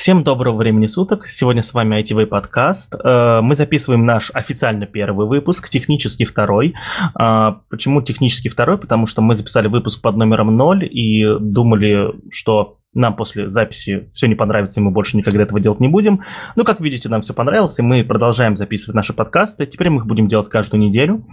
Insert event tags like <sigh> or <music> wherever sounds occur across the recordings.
Всем доброго времени суток. Сегодня с вами ITV подкаст. Э, мы записываем наш официально первый выпуск, технический второй. Э, почему технический второй? Потому что мы записали выпуск под номером 0 и думали, что нам после записи все не понравится, и мы больше никогда этого делать не будем. Ну, как видите, нам все понравилось, и мы продолжаем записывать наши подкасты. Теперь мы их будем делать каждую неделю.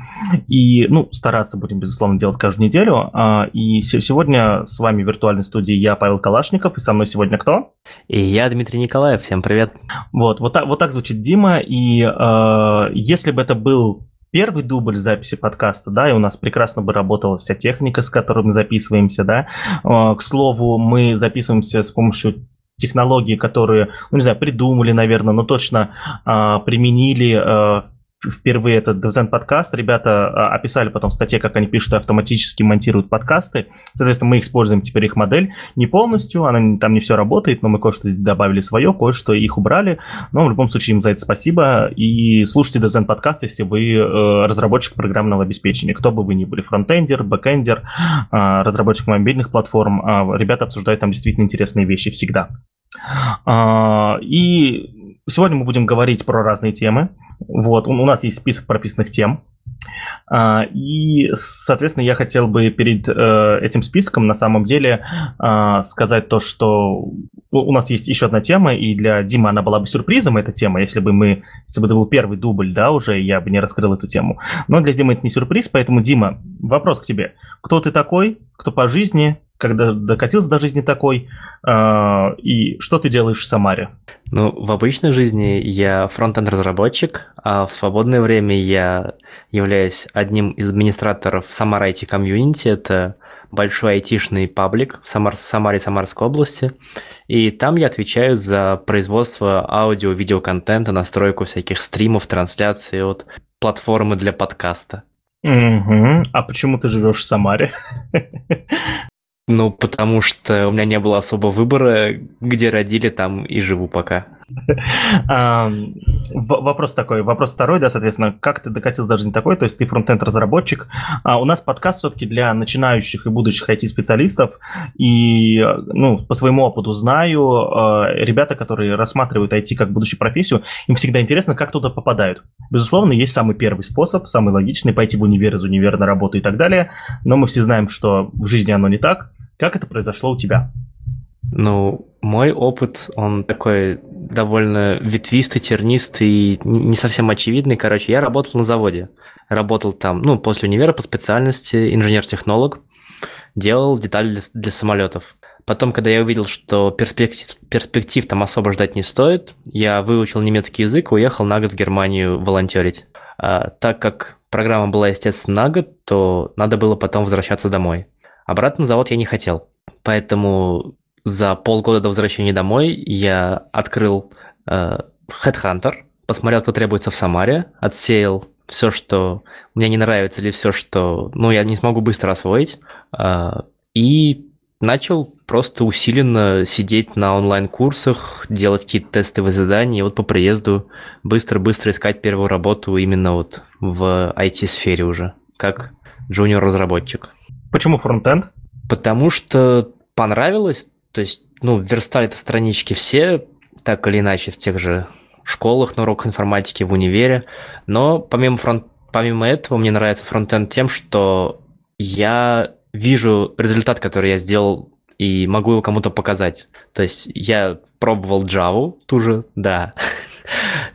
И, ну, стараться будем, безусловно, делать каждую неделю. А, и сегодня с вами в виртуальной студии я, Павел Калашников, и со мной сегодня кто? И я, Дмитрий Николаев. Всем привет. Вот, вот так, вот так звучит Дима. И э, если бы это был первый дубль записи подкаста, да, и у нас прекрасно бы работала вся техника, с которой мы записываемся, да. А, к слову, мы записываемся с помощью технологии, которые, ну, не знаю, придумали, наверное, но точно э, применили э, впервые этот DevZen подкаст. Ребята а, описали потом в статье, как они пишут и автоматически монтируют подкасты. Соответственно, мы используем теперь их модель не полностью, она там не все работает, но мы кое-что добавили свое, кое-что их убрали. Но в любом случае им за это спасибо. И слушайте DevZen подкаст, если вы э, разработчик программного обеспечения. Кто бы вы ни были, фронтендер, бэкендер, э, разработчик мобильных платформ, э, ребята обсуждают там действительно интересные вещи всегда. И Сегодня мы будем говорить про разные темы. Вот, у нас есть список прописанных тем. А, и, соответственно, я хотел бы перед э, этим списком на самом деле а, сказать то, что у нас есть еще одна тема, и для Димы она была бы сюрпризом, эта тема, если бы мы, если бы это был первый дубль, да, уже, я бы не раскрыл эту тему. Но для Димы это не сюрприз, поэтому, Дима, вопрос к тебе. Кто ты такой? Кто по жизни? Когда докатился до жизни такой, э, и что ты делаешь в Самаре? Ну, в обычной жизни я фронтенд-разработчик, а в свободное время я являюсь одним из администраторов Самара IT Community. Это большой айтишный паблик в, Самар, в Самаре Самарской области. И там я отвечаю за производство аудио-видеоконтента, настройку всяких стримов, трансляций от платформы для подкаста. Угу. А почему ты живешь в Самаре? <laughs> Ну, потому что у меня не было особо выбора, где родили, там и живу пока. <laughs> Вопрос такой, вопрос второй, да, соответственно, как ты докатился даже не такой, то есть ты фронтенд-разработчик. А у нас подкаст все-таки для начинающих и будущих IT-специалистов, и, ну, по своему опыту знаю, а, ребята, которые рассматривают IT как будущую профессию, им всегда интересно, как туда попадают. Безусловно, есть самый первый способ, самый логичный, пойти в универ, из универа на работу и так далее, но мы все знаем, что в жизни оно не так, как это произошло у тебя? Ну, мой опыт, он такой довольно ветвистый, тернистый, не совсем очевидный. Короче, я работал на заводе. Работал там, ну, после универа по специальности инженер-технолог. Делал детали для, для самолетов. Потом, когда я увидел, что перспектив, перспектив там особо ждать не стоит, я выучил немецкий язык и уехал на год в Германию волонтерить. А, так как программа была, естественно, на год, то надо было потом возвращаться домой. Обратно на завод я не хотел. Поэтому за полгода до возвращения домой я открыл э, Headhunter, посмотрел, кто требуется в Самаре, отсеял все, что мне не нравится, или все, что ну, я не смогу быстро освоить, э, и начал просто усиленно сидеть на онлайн-курсах, делать какие-то тестовые задания, и вот по приезду быстро-быстро искать первую работу именно вот в IT-сфере уже, как джуниор-разработчик. Почему фронтенд? Потому что понравилось, то есть, ну, верстали это странички все, так или иначе, в тех же школах на уроках информатики, в универе, но помимо, фронт, помимо этого мне нравится фронтенд тем, что я вижу результат, который я сделал, и могу его кому-то показать. То есть я пробовал Java, ту же, да. <laughs>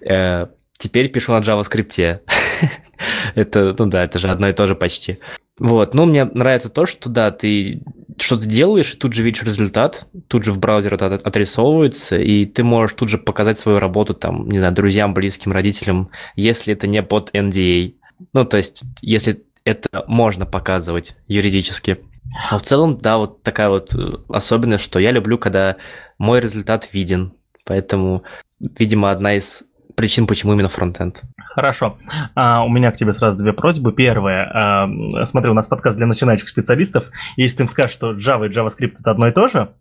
Э, теперь пишу на JavaScript. <laughs> это, ну да, это же одно и то же почти. Вот, но мне нравится то, что да, ты что-то делаешь, и тут же видишь результат, тут же в браузере это отрисовывается, и ты можешь тут же показать свою работу там, не знаю, друзьям, близким, родителям, если это не под NDA. Ну, то есть, если это можно показывать юридически. Но в целом, да, вот такая вот э, особенность, что я люблю, когда мой результат виден. Поэтому, видимо, одна из причин, почему именно фронтенд. Хорошо. А, у меня к тебе сразу две просьбы. Первая. А, смотри, у нас подкаст для начинающих специалистов. Если ты им скажешь, что Java и JavaScript это одно и то же,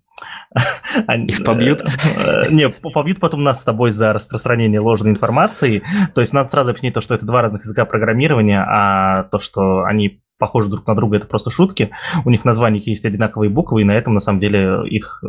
<laughs> их побьют? Э, не, побьют потом нас с тобой за распространение ложной информации. То есть надо сразу объяснить то, что это два разных языка программирования, а то, что они похожи друг на друга, это просто шутки. У них в названиях есть одинаковые буквы, и на этом, на самом деле, их э,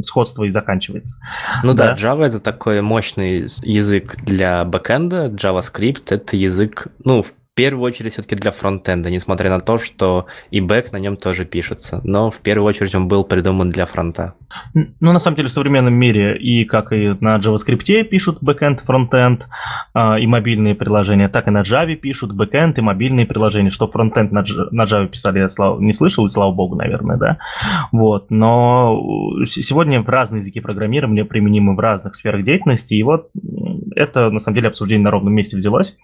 сходство и заканчивается. Ну да, да Java это такой мощный язык для бэкэнда, JavaScript это язык, ну, в первую очередь все-таки для фронтенда, несмотря на то, что и бэк на нем тоже пишется. Но в первую очередь он был придуман для фронта. Ну, на самом деле, в современном мире и как и на JavaScript пишут бэкэнд, фронтенд э, и мобильные приложения, так и на Java пишут бэкэнд и мобильные приложения. Что фронтенд на, на Java писали, я слава, не слышал, и слава богу, наверное, да. Вот. Но сегодня в разные языки программирования применимы в разных сферах деятельности, и вот это, на самом деле, обсуждение на ровном месте взялось.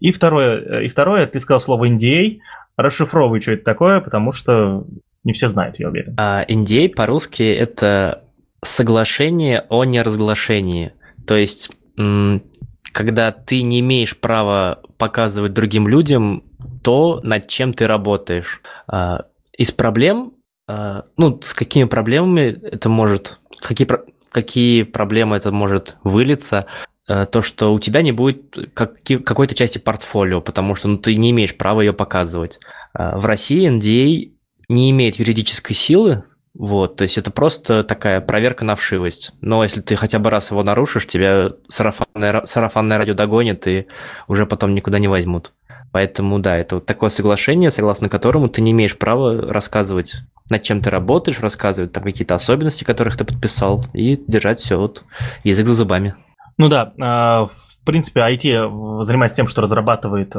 И второе, э, и второе ты сказал слово NDA. Расшифровывай, что это такое, потому что не все знают, я уверен. А, NDA по-русски это соглашение о неразглашении. То есть, когда ты не имеешь права показывать другим людям то, над чем ты работаешь. А, из проблем, а, ну, с какими проблемами это может, какие, какие проблемы это может вылиться, то, что у тебя не будет какой-то части портфолио, потому что ну, ты не имеешь права ее показывать. Э, в России NDA не имеет юридической силы, вот, то есть это просто такая проверка на вшивость. Но если ты хотя бы раз его нарушишь, тебя сарафанное, сарафанное радио догонит и уже потом никуда не возьмут. Поэтому да, это вот такое соглашение, согласно которому ты не имеешь права рассказывать, над чем ты работаешь, рассказывать там какие-то особенности, которых ты подписал, и держать все вот язык за зубами. Ну да, а, принципе, IT занимается тем, что разрабатывает э,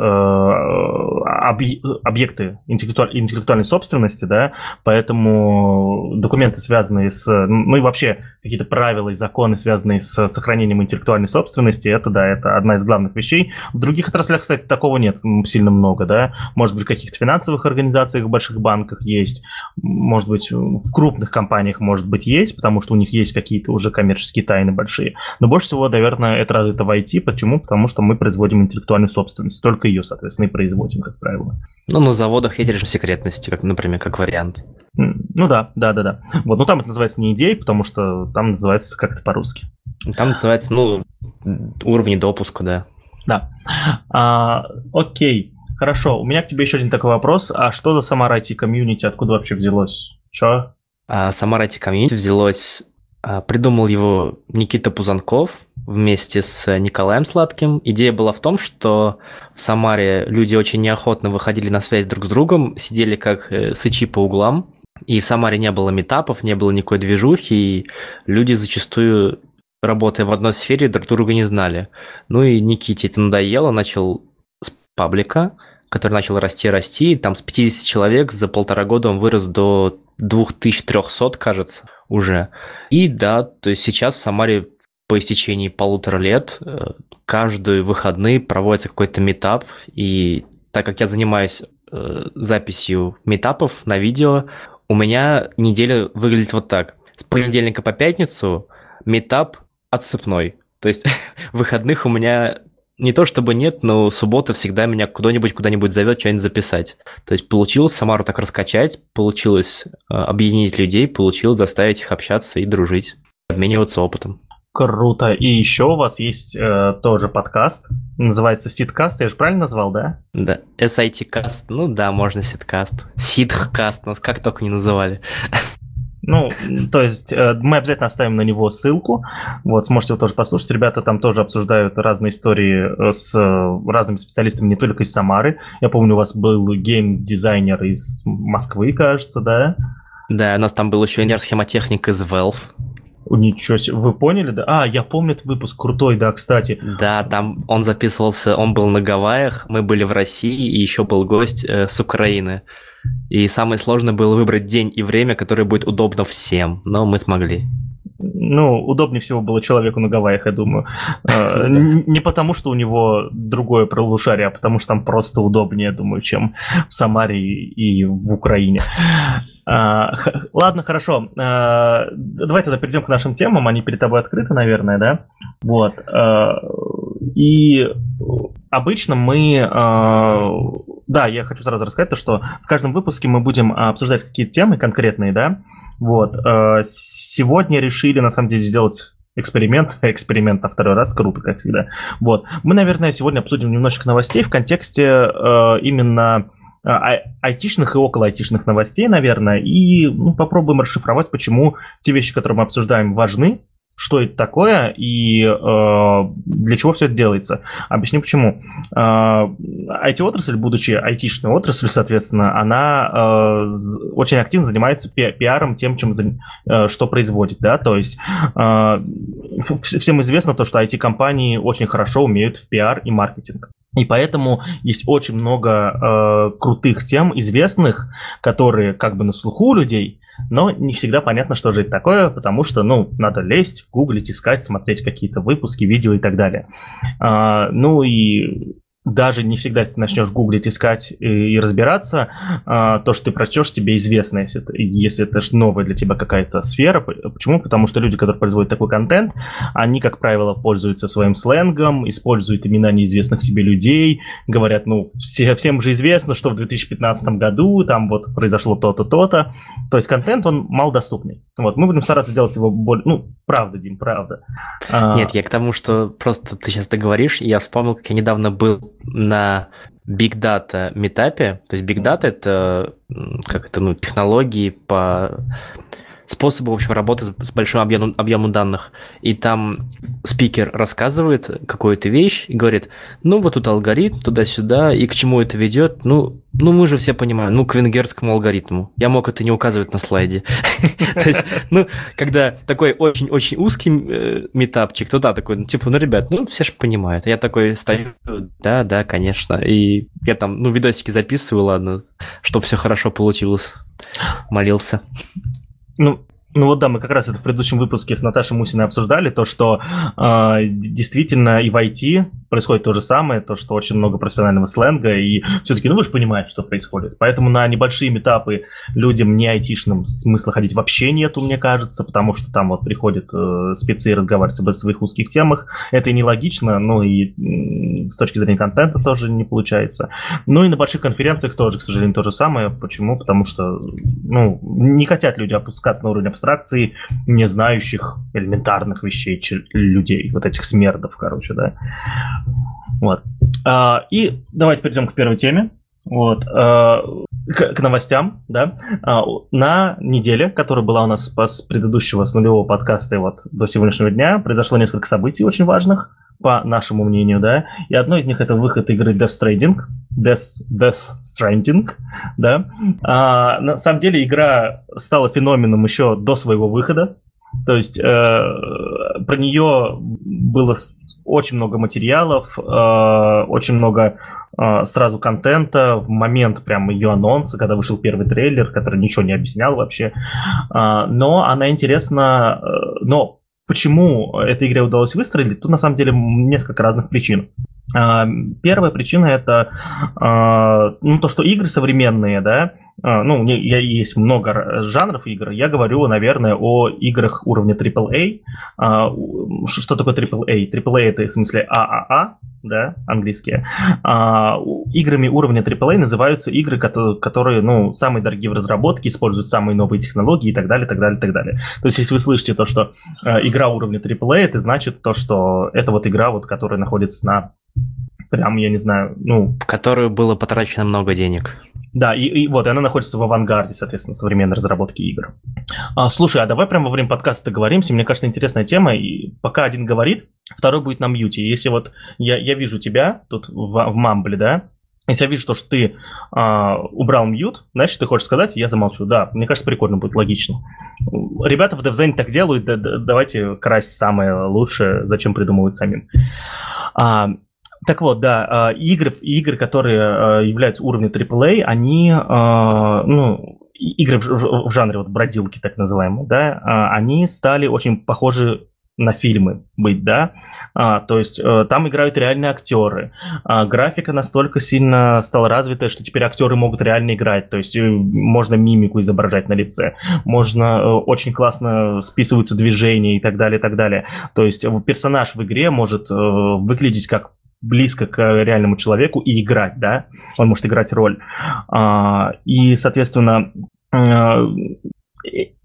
объекты интеллектуальной собственности, да, поэтому документы, связанные с, ну и вообще какие-то правила и законы, связанные с сохранением интеллектуальной собственности, это, да, это одна из главных вещей. В других отраслях, кстати, такого нет сильно много, да. Может быть, в каких-то финансовых организациях, в больших банках есть, может быть, в крупных компаниях, может быть, есть, потому что у них есть какие-то уже коммерческие тайны большие. Но больше всего, наверное, это развито в IT. Почему? Потому что мы производим интеллектуальную собственность, только ее, соответственно, и производим, как правило. Ну, на заводах есть режим секретности, как, например, как вариант. Ну да, да, да, да. Вот, ну там это называется не идеей, потому что там называется как-то по-русски. Там называется, ну, уровни допуска, да. Да. А, окей, хорошо. У меня к тебе еще один такой вопрос. А что за Самара IT комьюнити? Откуда вообще взялось? Че? А, Самара IT комьюнити взялось... А, придумал его Никита Пузанков вместе с Николаем Сладким. Идея была в том, что в Самаре люди очень неохотно выходили на связь друг с другом, сидели как э, сычи по углам, и в Самаре не было метапов, не было никакой движухи, и люди зачастую, работая в одной сфере, друг друга не знали. Ну и Никите это надоело, начал с паблика, который начал расти, расти, и там с 50 человек за полтора года он вырос до 2300, кажется, уже. И да, то есть сейчас в Самаре по истечении полутора лет э, каждые выходные проводится какой-то метап, и так как я занимаюсь э, записью метапов на видео, у меня неделя выглядит вот так. С понедельника по пятницу метап отсыпной. То есть <laughs> выходных у меня не то чтобы нет, но суббота всегда меня куда-нибудь куда-нибудь зовет что-нибудь записать. То есть получилось Самару так раскачать, получилось э, объединить людей, получилось заставить их общаться и дружить, обмениваться опытом. Круто. И еще у вас есть э, тоже подкаст. Называется Ситкаст. Я же правильно назвал, да? Да. SIT каст. Ну да, можно Ситкаст. Ситхкаст. Нас как только не называли. Ну, то есть э, мы обязательно оставим на него ссылку. Вот, сможете его тоже послушать. Ребята там тоже обсуждают разные истории э, с разными специалистами, не только из Самары. Я помню, у вас был гейм-дизайнер из Москвы, кажется, да? Да, у нас там был еще инженер-схемотехник из Valve. Ничего себе, вы поняли, да? А, я помню этот выпуск, крутой, да, кстати. Да, там он записывался, он был на Гавайях, мы были в России, и еще был гость э, с Украины. И самое сложное было выбрать день и время, которое будет удобно всем, но мы смогли. Ну, удобнее всего было человеку на Гавайях, я думаю. <laughs> Э, не потому, что у него другое правоушарие, а потому, что там просто удобнее, я думаю, чем в Самаре и в Украине. А, ладно, хорошо. А, давай тогда перейдем к нашим темам. Они перед тобой открыты, наверное, да? Вот. А, и обычно мы... Да, я хочу сразу рассказать то, что в каждом выпуске мы будем обсуждать какие-то темы конкретные, да? Вот. Сегодня решили, на самом деле, сделать эксперимент, <laughs> эксперимент на второй раз, круто, как всегда. Вот. Мы, наверное, сегодня обсудим немножечко новостей в контексте именно а, айтишных и около айтишных новостей, наверное, и ну, попробуем расшифровать, почему те вещи, которые мы обсуждаем, важны, что это такое и э, для чего все это делается. Объясню почему. Э, IT-отрасль, будучи IT-шной отраслью, соответственно, она э, очень активно занимается пи- пиаром тем, чем, э, что производит, да, то есть э, всем известно то, что IT-компании очень хорошо умеют в пиар и маркетинг. И поэтому есть очень много э, крутых тем, известных, которые как бы на слуху у людей, но не всегда понятно, что же это такое, потому что, ну, надо лезть, гуглить, искать, смотреть какие-то выпуски, видео и так далее. А, ну и даже не всегда, если ты начнешь гуглить, искать и, и разбираться, а, то, что ты прочтешь, тебе известно, если это, если это новая для тебя какая-то сфера. Почему? Потому что люди, которые производят такой контент, они, как правило, пользуются своим сленгом, используют имена неизвестных себе людей, говорят, ну, все, всем же известно, что в 2015 году там вот произошло то-то, то-то. То есть контент, он малодоступный. Вот, мы будем стараться делать его более... Ну, правда, Дим, правда. А, Нет, я к тому, что просто ты сейчас договоришь, я вспомнил, как я недавно был на Big Data метапе. То есть Big Data это как это, ну, технологии по способы, в общем, работы с большим объемом, объемом данных. И там спикер рассказывает какую-то вещь и говорит, ну, вот тут алгоритм, туда-сюда, и к чему это ведет? Ну, ну, мы же все понимаем, ну, к венгерскому алгоритму. Я мог это не указывать на слайде. <laughs> То есть, ну, когда такой очень-очень узкий э, метапчик, то да, такой, ну, типа, ну, ребят, ну, все же понимают. Я такой стою, да, да, конечно. И я там, ну, видосики записываю, ладно, чтобы все хорошо получилось. Молился. Ну, ну вот да, мы как раз это в предыдущем выпуске с Наташей Мусиной обсуждали, то, что э, действительно и в IT происходит то же самое, то, что очень много профессионального сленга, и все-таки, ну вы же понимаете, что происходит. Поэтому на небольшие метапы людям не айтишным смысла ходить вообще нету, мне кажется, потому что там вот приходят э, спецы и разговаривают об своих узких темах. Это и нелогично, ну и э, с точки зрения контента тоже не получается. Ну и на больших конференциях тоже, к сожалению, то же самое. Почему? Потому что, ну, не хотят люди опускаться на уровень абстракции, не знающих элементарных вещей людей, вот этих смердов, короче, да. Вот. А, и давайте перейдем к первой теме. Вот, а, к, к новостям, да. А, на неделе, которая была у нас с предыдущего, с нулевого подкаста и вот до сегодняшнего дня, произошло несколько событий очень важных, по нашему мнению, да. И одно из них это выход игры Death Stranding, Death, Death Stranding, да. А, на самом деле игра стала феноменом еще до своего выхода. То есть э, про нее было очень много материалов, э, очень много э, сразу контента в момент прям ее анонса, когда вышел первый трейлер, который ничего не объяснял вообще. Э, но она интересна, э, но Почему этой игре удалось выстрелить? Тут на самом деле несколько разных причин. А, первая причина это а, ну, то, что игры современные, да, а, ну, я, есть много жанров игр. Я говорю, наверное, о играх уровня AAA. Что такое AAA? AAA это в смысле ААА, да, английские. Играми уровня AAA называются игры, которые, ну, самые дорогие в разработке, используют самые новые технологии и так далее, так далее, так далее. То есть, если вы слышите то, что игра уровня AAA, это значит то, что это вот игра, вот, которая находится на прям, я не знаю, ну... В которую было потрачено много денег. Да, и, и вот, и она находится в авангарде, соответственно, современной разработки игр. А, слушай, а давай прямо во время подкаста договоримся. Мне кажется, интересная тема. И пока один говорит, второй будет на мьюте. Если вот я, я вижу тебя тут в, в Мамбле, да, если я вижу, что, что ты а, убрал мьют, значит, ты хочешь сказать, я замолчу. Да, мне кажется, прикольно будет, логично. Ребята в DevZen так делают, да, да, давайте красть самое лучшее, зачем придумывать самим. А, так вот, да, а, игры, игры, которые а, являются уровнем AAA, они, а, ну, игры в жанре вот бродилки, так называемые, да, они стали очень похожи на фильмы быть, да, а, то есть а, там играют реальные актеры, а, графика настолько сильно стала развитая, что теперь актеры могут реально играть, то есть э, можно мимику изображать на лице, можно э, очень классно списываются движения и так далее, и так далее, то есть персонаж в игре может выглядеть как близко к реальному человеку и играть, да, он может играть роль. А, и, соответственно, а,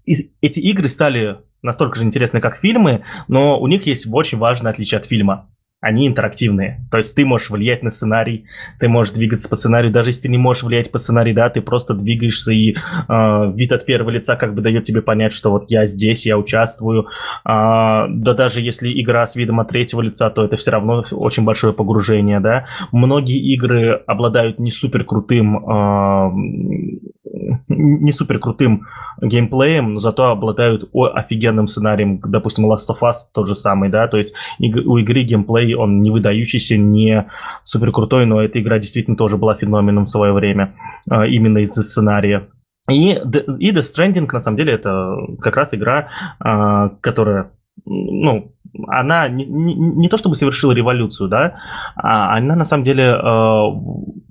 эти игры стали настолько же интересны, как фильмы, но у них есть очень важное отличие от фильма. Они интерактивные. То есть ты можешь влиять на сценарий, ты можешь двигаться по сценарию, даже если ты не можешь влиять по сценарию, да, ты просто двигаешься, и э, вид от первого лица как бы дает тебе понять, что вот я здесь, я участвую. Э, да даже если игра с видом от третьего лица, то это все равно очень большое погружение, да. Многие игры обладают не супер крутым э, не супер крутым геймплеем, но зато обладают офигенным сценарием. Допустим, Last of Us тот же самый, да, то есть у игры геймплей, он не выдающийся, не супер крутой, но эта игра действительно тоже была феноменом в свое время, а, именно из-за сценария. И, и Death Stranding, на самом деле, это как раз игра, а, которая ну, она не, не, не то чтобы совершила революцию, да, а она на самом деле э,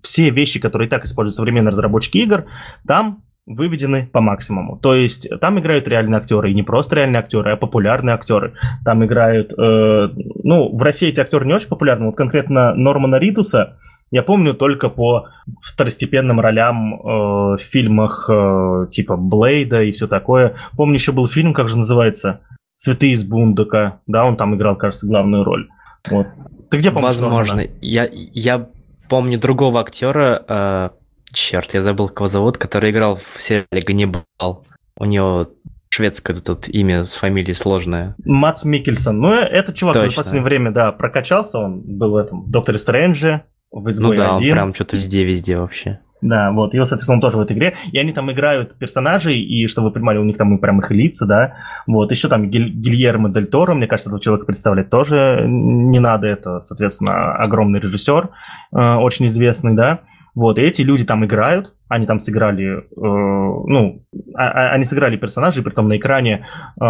все вещи, которые и так используют современные разработчики игр, там выведены по максимуму. То есть там играют реальные актеры, и не просто реальные актеры, а популярные актеры. Там играют, э, ну, в России эти актеры не очень популярны, вот конкретно Нормана Ридуса, я помню только по второстепенным ролям э, в фильмах э, типа Блейда и все такое. Помню, еще был фильм, как же называется? Цветы из Бундука, да, он там играл, кажется, главную роль. Вот. Ты где помнишь? Возможно. Я, я помню другого актера, э, черт, я забыл, кого зовут, который играл в сериале Ганнибал. У него шведское тут имя с фамилией сложное. Мац Микельсон. Ну, этот чувак Точно. за последнее время, да, прокачался, он был в этом Докторе Стрэнджи, в Изгой ну да, 1. он прям что-то везде-везде вообще. Да, вот, его, соответственно, он тоже в этой игре. И они там играют персонажей, и чтобы вы понимали, у них там и прям их лица, да. Вот, еще там Гиль, Гильермо Дель Торо, мне кажется, этого человека представлять тоже не надо. Это, соответственно, огромный режиссер, э, очень известный, да. Вот, и эти люди там играют, они там сыграли, э, ну, а, а, они сыграли персонажей, при том на экране э,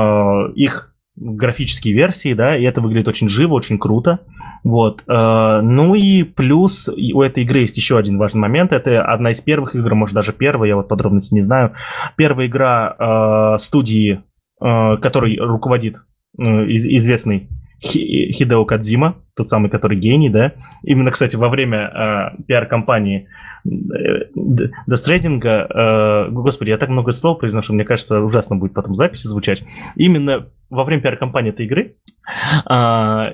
их графические версии, да, и это выглядит очень живо, очень круто. Вот. Э, ну и плюс у этой игры есть еще один важный момент. Это одна из первых игр, может даже первая, я вот подробности не знаю. Первая игра э, студии, э, которой руководит известный Хидео Кадзима, тот самый, который гений, да. Именно, кстати, во время э, пиар-компании Дестрейдинга, э, господи, я так много слов произношу, мне кажется, ужасно будет потом записи звучать. Именно во время пиар-компании этой игры э,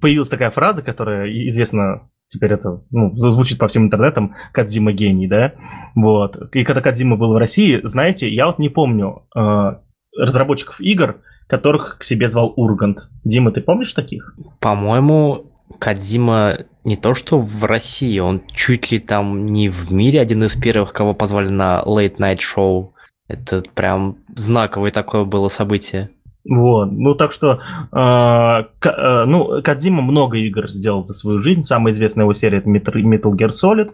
появилась такая фраза, которая известна теперь это ну, звучит по всем интернетам, Кадзима гений, да, вот. И когда Кадзима был в России, знаете, я вот не помню э, разработчиков игр, которых к себе звал Ургант. Дима, ты помнишь таких? По-моему, Кадзима не то что в России, он чуть ли там не в мире один из первых, кого позвали на Late Night Show. Это прям знаковое такое было событие. Вот, ну так что, э, э, ну, Кадзима много игр сделал за свою жизнь. Самая известная его серия это Metal Gear Solid,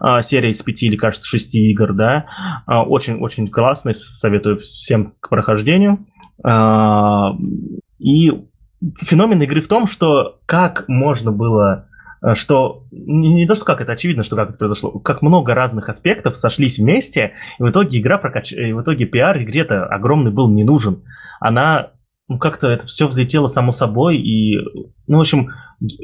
э, серия из пяти или, кажется, шести игр, да. Очень-очень э, классный, советую всем к прохождению. Э, и феномен игры в том, что как можно было Э, что не, то, что как это очевидно, что как это произошло, как много разных аспектов сошлись вместе, и в итоге игра прокач... и в итоге пиар игре-то огромный был не нужен. Она ну, как-то это все взлетело само собой, и, ну, в общем,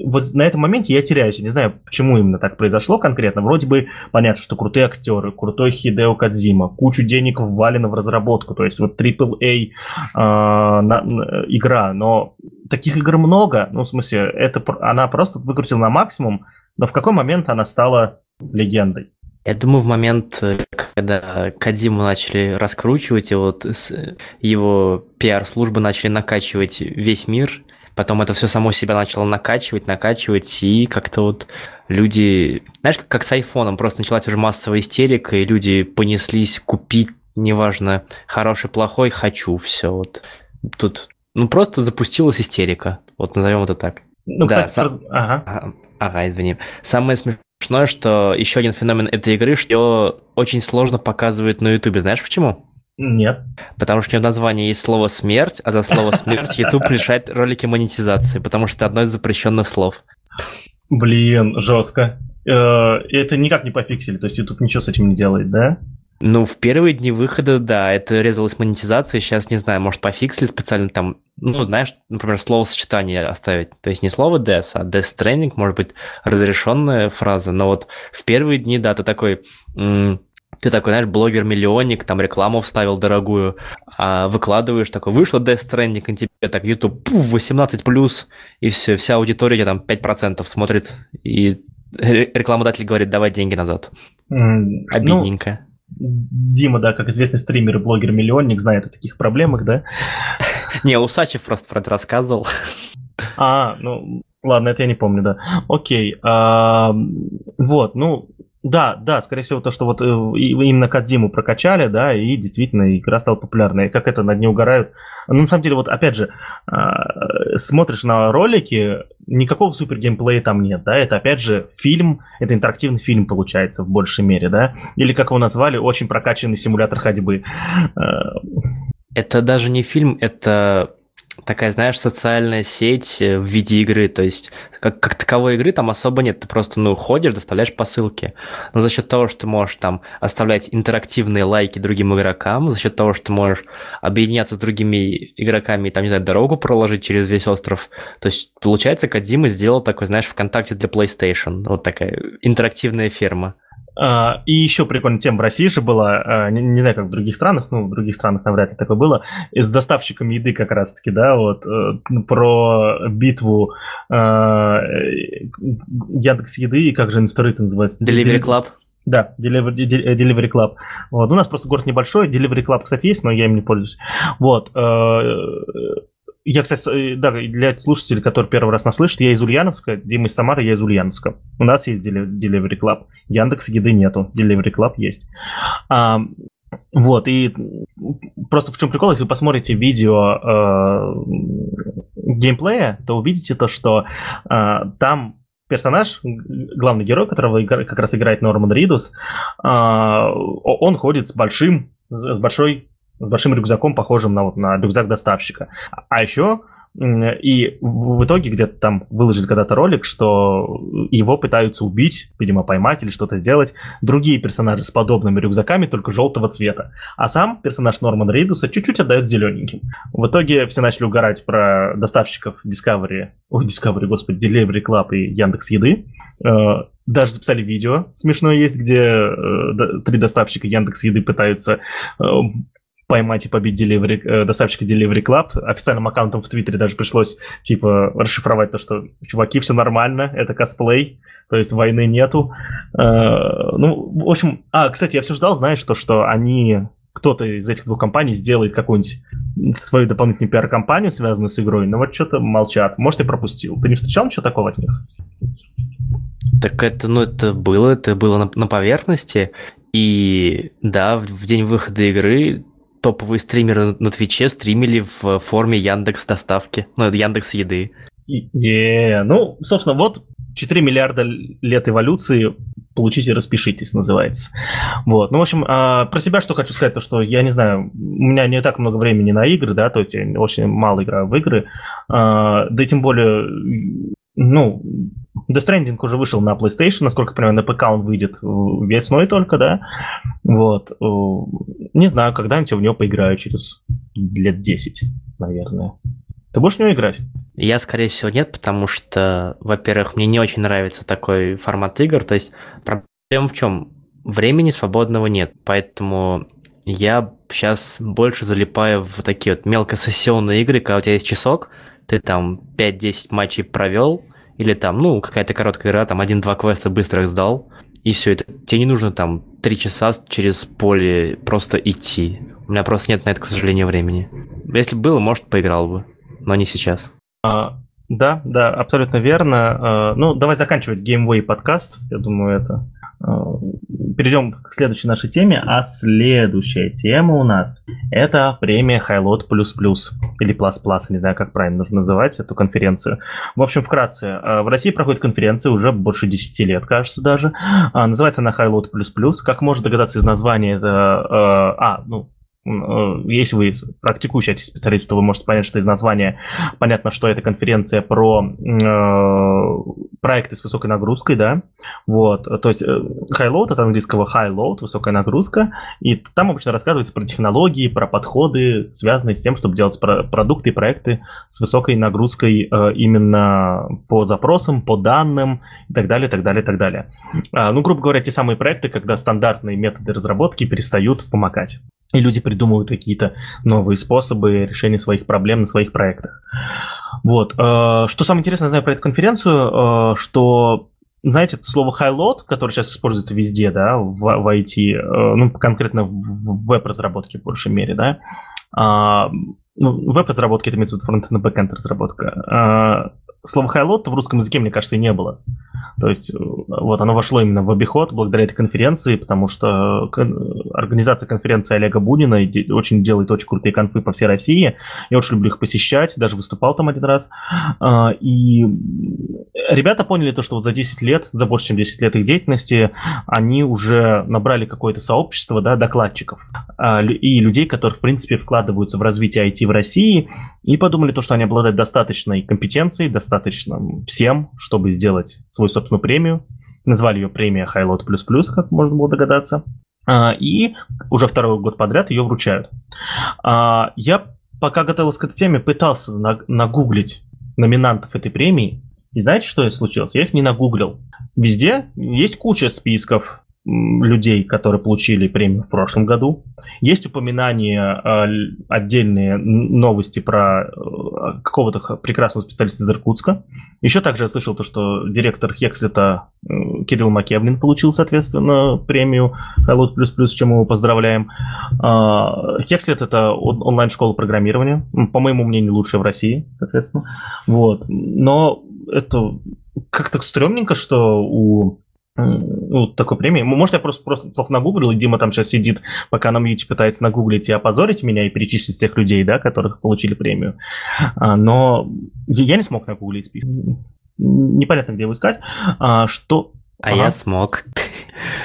вот на этом моменте я теряюсь. Я не знаю, почему именно так произошло конкретно. Вроде бы понятно, что крутые актеры, крутой Хидео Кадзима, кучу денег ввалено в разработку, то есть вот AAA э, на, на, игра, но таких игр много, ну, в смысле, это, она просто выкрутила на максимум, но в какой момент она стала легендой? Я думаю, в момент, когда Кадиму начали раскручивать, и вот его пиар-службы начали накачивать весь мир, потом это все само себя начало накачивать, накачивать, и как-то вот люди, знаешь, как с айфоном, просто началась уже массовая истерика, и люди понеслись купить, неважно, хороший, плохой, хочу, все вот. Тут, ну, просто запустилась истерика, вот назовем это так. Ну, да, кстати, сам... ага. ага. Ага, извини. Самое смешное, что еще один феномен этой игры, что очень сложно показывают на Ютубе. Знаешь почему? Нет. Потому что в названии есть слово «смерть», а за слово «смерть» <laughs> YouTube решает ролики монетизации, потому что это одно из запрещенных слов. Блин, жестко. Э, это никак не пофиксили, то есть YouTube ничего с этим не делает, да? Ну, в первые дни выхода, да, это резалась монетизация. Сейчас, не знаю, может, пофиксили специально там, ну, знаешь, например, словосочетание оставить. То есть не слово death, а death stranding, может быть, разрешенная фраза. Но вот в первые дни, да, ты такой, ты такой, знаешь, блогер-миллионник, там рекламу вставил дорогую, а выкладываешь, такой, вышло Death Stranding, и тебе так YouTube, пуф, 18+, и все, вся аудитория там 5% смотрит, и рекламодатель говорит, давай деньги назад. Mm, Обидненько. Ну, Дима, да, как известный стример и блогер-миллионник, знает о таких проблемах, да? <laughs> Не, Усачев просто про это рассказывал. А, ну, ладно, это я не помню, да. Окей. Вот, ну, да, да, скорее всего, то, что вот э, именно Кадзиму прокачали, да, и действительно игра стала популярной. как это над ней угорают. Ну, на самом деле, вот опять же, а, смотришь на ролики, никакого супер геймплея там нет, да, это опять же фильм, это интерактивный фильм получается в большей мере, да, или как его назвали, очень прокачанный симулятор ходьбы. А, это даже не фильм, это такая, знаешь, социальная сеть э, в виде игры. То есть, как, как таковой игры там особо нет. Ты просто, ну, ходишь, доставляешь посылки. Но за счет того, что ты можешь там оставлять интерактивные лайки другим игрокам, за счет того, что ты можешь объединяться с другими игроками и там, не знаю, дорогу проложить через весь остров. То есть, получается, Кадзима сделал такой, знаешь, ВКонтакте для PlayStation. Вот такая интерактивная ферма. А, и еще прикольная тема в России же была, а, не, не знаю, как в других странах, ну, в других странах навряд ли такое было, с доставщиками еды как раз-таки, да, вот, э, про битву э, Яндекс Еды, и как же второй это называется? Delivery Club. Да, Delivery, Delivery Club. Вот. У нас просто город небольшой, Delivery Club, кстати, есть, но я им не пользуюсь. Вот. Я, кстати, э, да, для слушателей, которые первый раз нас слышат, я из Ульяновска, Дима из Самары, я из Ульяновска. У нас есть Delivery Club. Яндекс еды нету, Delivery Club есть. А, вот, и просто в чем прикол, если вы посмотрите видео э, геймплея, то увидите то, что э, там персонаж, главный герой, которого как раз играет Норман Ридус, э, он ходит с большим, с большой с большим рюкзаком, похожим на, вот, на рюкзак доставщика. А еще и в итоге где-то там выложили когда-то ролик, что его пытаются убить, видимо, поймать или что-то сделать другие персонажи с подобными рюкзаками, только желтого цвета. А сам персонаж Нормана Рейдуса чуть-чуть отдает зелененьким. В итоге все начали угорать про доставщиков Discovery, ой, Discovery, господи, Delivery Club и Яндекс Еды. Э, даже записали видео смешное есть, где э, три доставщика Яндекс Еды пытаются э, поймать и побить delivery, э, доставщика Delivery Club. Официальным аккаунтом в Твиттере даже пришлось, типа, расшифровать то, что, чуваки, все нормально, это косплей, то есть войны нету. Э, ну, в общем... А, кстати, я все ждал, знаешь, то, что они кто-то из этих двух компаний сделает какую-нибудь свою дополнительную пиар-компанию, связанную с игрой, но вот что-то молчат. Может, я пропустил. Ты не встречал ничего такого от них? Так это, ну, это было, это было на, на поверхности. И да, в день выхода игры топовые стримеры на Твиче стримили в форме Яндекс доставки, ну, Яндекс еды. Yeah. Ну, собственно, вот 4 миллиарда лет эволюции, получите, распишитесь, называется. Вот. Ну, в общем, а, про себя что хочу сказать, то, что я не знаю, у меня не так много времени на игры, да, то есть я очень мало играю в игры, а, да и тем более ну, Death Stranding уже вышел на PlayStation, насколько я понимаю, на ПК он выйдет весной только, да. Вот. Не знаю, когда-нибудь я в него поиграю через лет 10, наверное. Ты будешь в него играть? Я, скорее всего, нет, потому что, во-первых, мне не очень нравится такой формат игр. То есть проблема в чем? Времени свободного нет, поэтому я сейчас больше залипаю в такие вот мелкосессионные игры, когда у тебя есть часок, ты там 5-10 матчей провел, или там, ну, какая-то короткая игра, там один-два квеста быстро сдал, и все это. Тебе не нужно там три часа через поле просто идти. У меня просто нет на это, к сожалению, времени. Если было, может, поиграл бы, но не сейчас. А, да, да, абсолютно верно. А, ну, давай заканчивать Gameway подкаст. Я думаю, это перейдем к следующей нашей теме, а следующая тема у нас это премия Highload++, или Plus Plus, не знаю, как правильно нужно называть эту конференцию. В общем, вкратце, э, в России проходит конференция уже больше 10 лет, кажется, даже. А, называется она Highload++. Как можно догадаться из названия, это... Э, а, ну, если вы практикующий IT-специалист, то вы можете понять, что из названия понятно, что это конференция про проекты с высокой нагрузкой, да, вот, то есть high load от английского high load, высокая нагрузка, и там обычно рассказывается про технологии, про подходы, связанные с тем, чтобы делать продукты и проекты с высокой нагрузкой именно по запросам, по данным и так далее, так далее, так далее. А, ну, грубо говоря, те самые проекты, когда стандартные методы разработки перестают помогать. И люди придумывают какие-то новые способы решения своих проблем на своих проектах. Вот. А, что самое интересное, знаю про эту конференцию, а, что знаете, слово high-load, которое сейчас используется везде, да, в, в IT, ну, конкретно в веб-разработке в большей мере, да, ну, веб-разработки, это имеется в виду фронт и бэкэнд разработка слова highlight в русском языке, мне кажется, и не было. То есть э, вот оно вошло именно в обиход благодаря этой конференции, потому что организация конференции Олега Бунина очень делает очень крутые конфы по всей России. Я очень люблю их посещать, даже выступал там один раз. А, и ребята поняли то, что вот за 10 лет, за больше, чем 10 лет их деятельности, они уже набрали какое-то сообщество да, докладчиков а, и людей, которые, в принципе, вкладываются в развитие IT в России, и подумали то, что они обладают достаточной компетенцией, достаточно всем, чтобы сделать свою собственную премию. Назвали ее премия Highload++, как можно было догадаться. А, и уже второй год подряд ее вручают. А, я, пока готовился к этой теме, пытался нагуглить номинантов этой премии. И знаете, что случилось? Я их не нагуглил. Везде есть куча списков людей, которые получили премию в прошлом году. Есть упоминания, э, отдельные новости про э, какого-то прекрасного специалиста из Иркутска. Еще также я слышал то, что директор Хекслета э, Кирилл Макевлин получил, соответственно, премию Highload++, с чем мы его поздравляем. Хекслет — это онлайн-школа программирования, по моему мнению, лучшая в России, соответственно. Вот. Но это как-то стрёмненько, что у ну, такой премии. Может, я просто, просто плохо нагуглил, и Дима там сейчас сидит, пока на мьюте пытается нагуглить и опозорить меня и перечислить всех людей, да, которых получили премию. А, но я не смог нагуглить список. Непонятно, где его искать. А, что... А ага. я смог.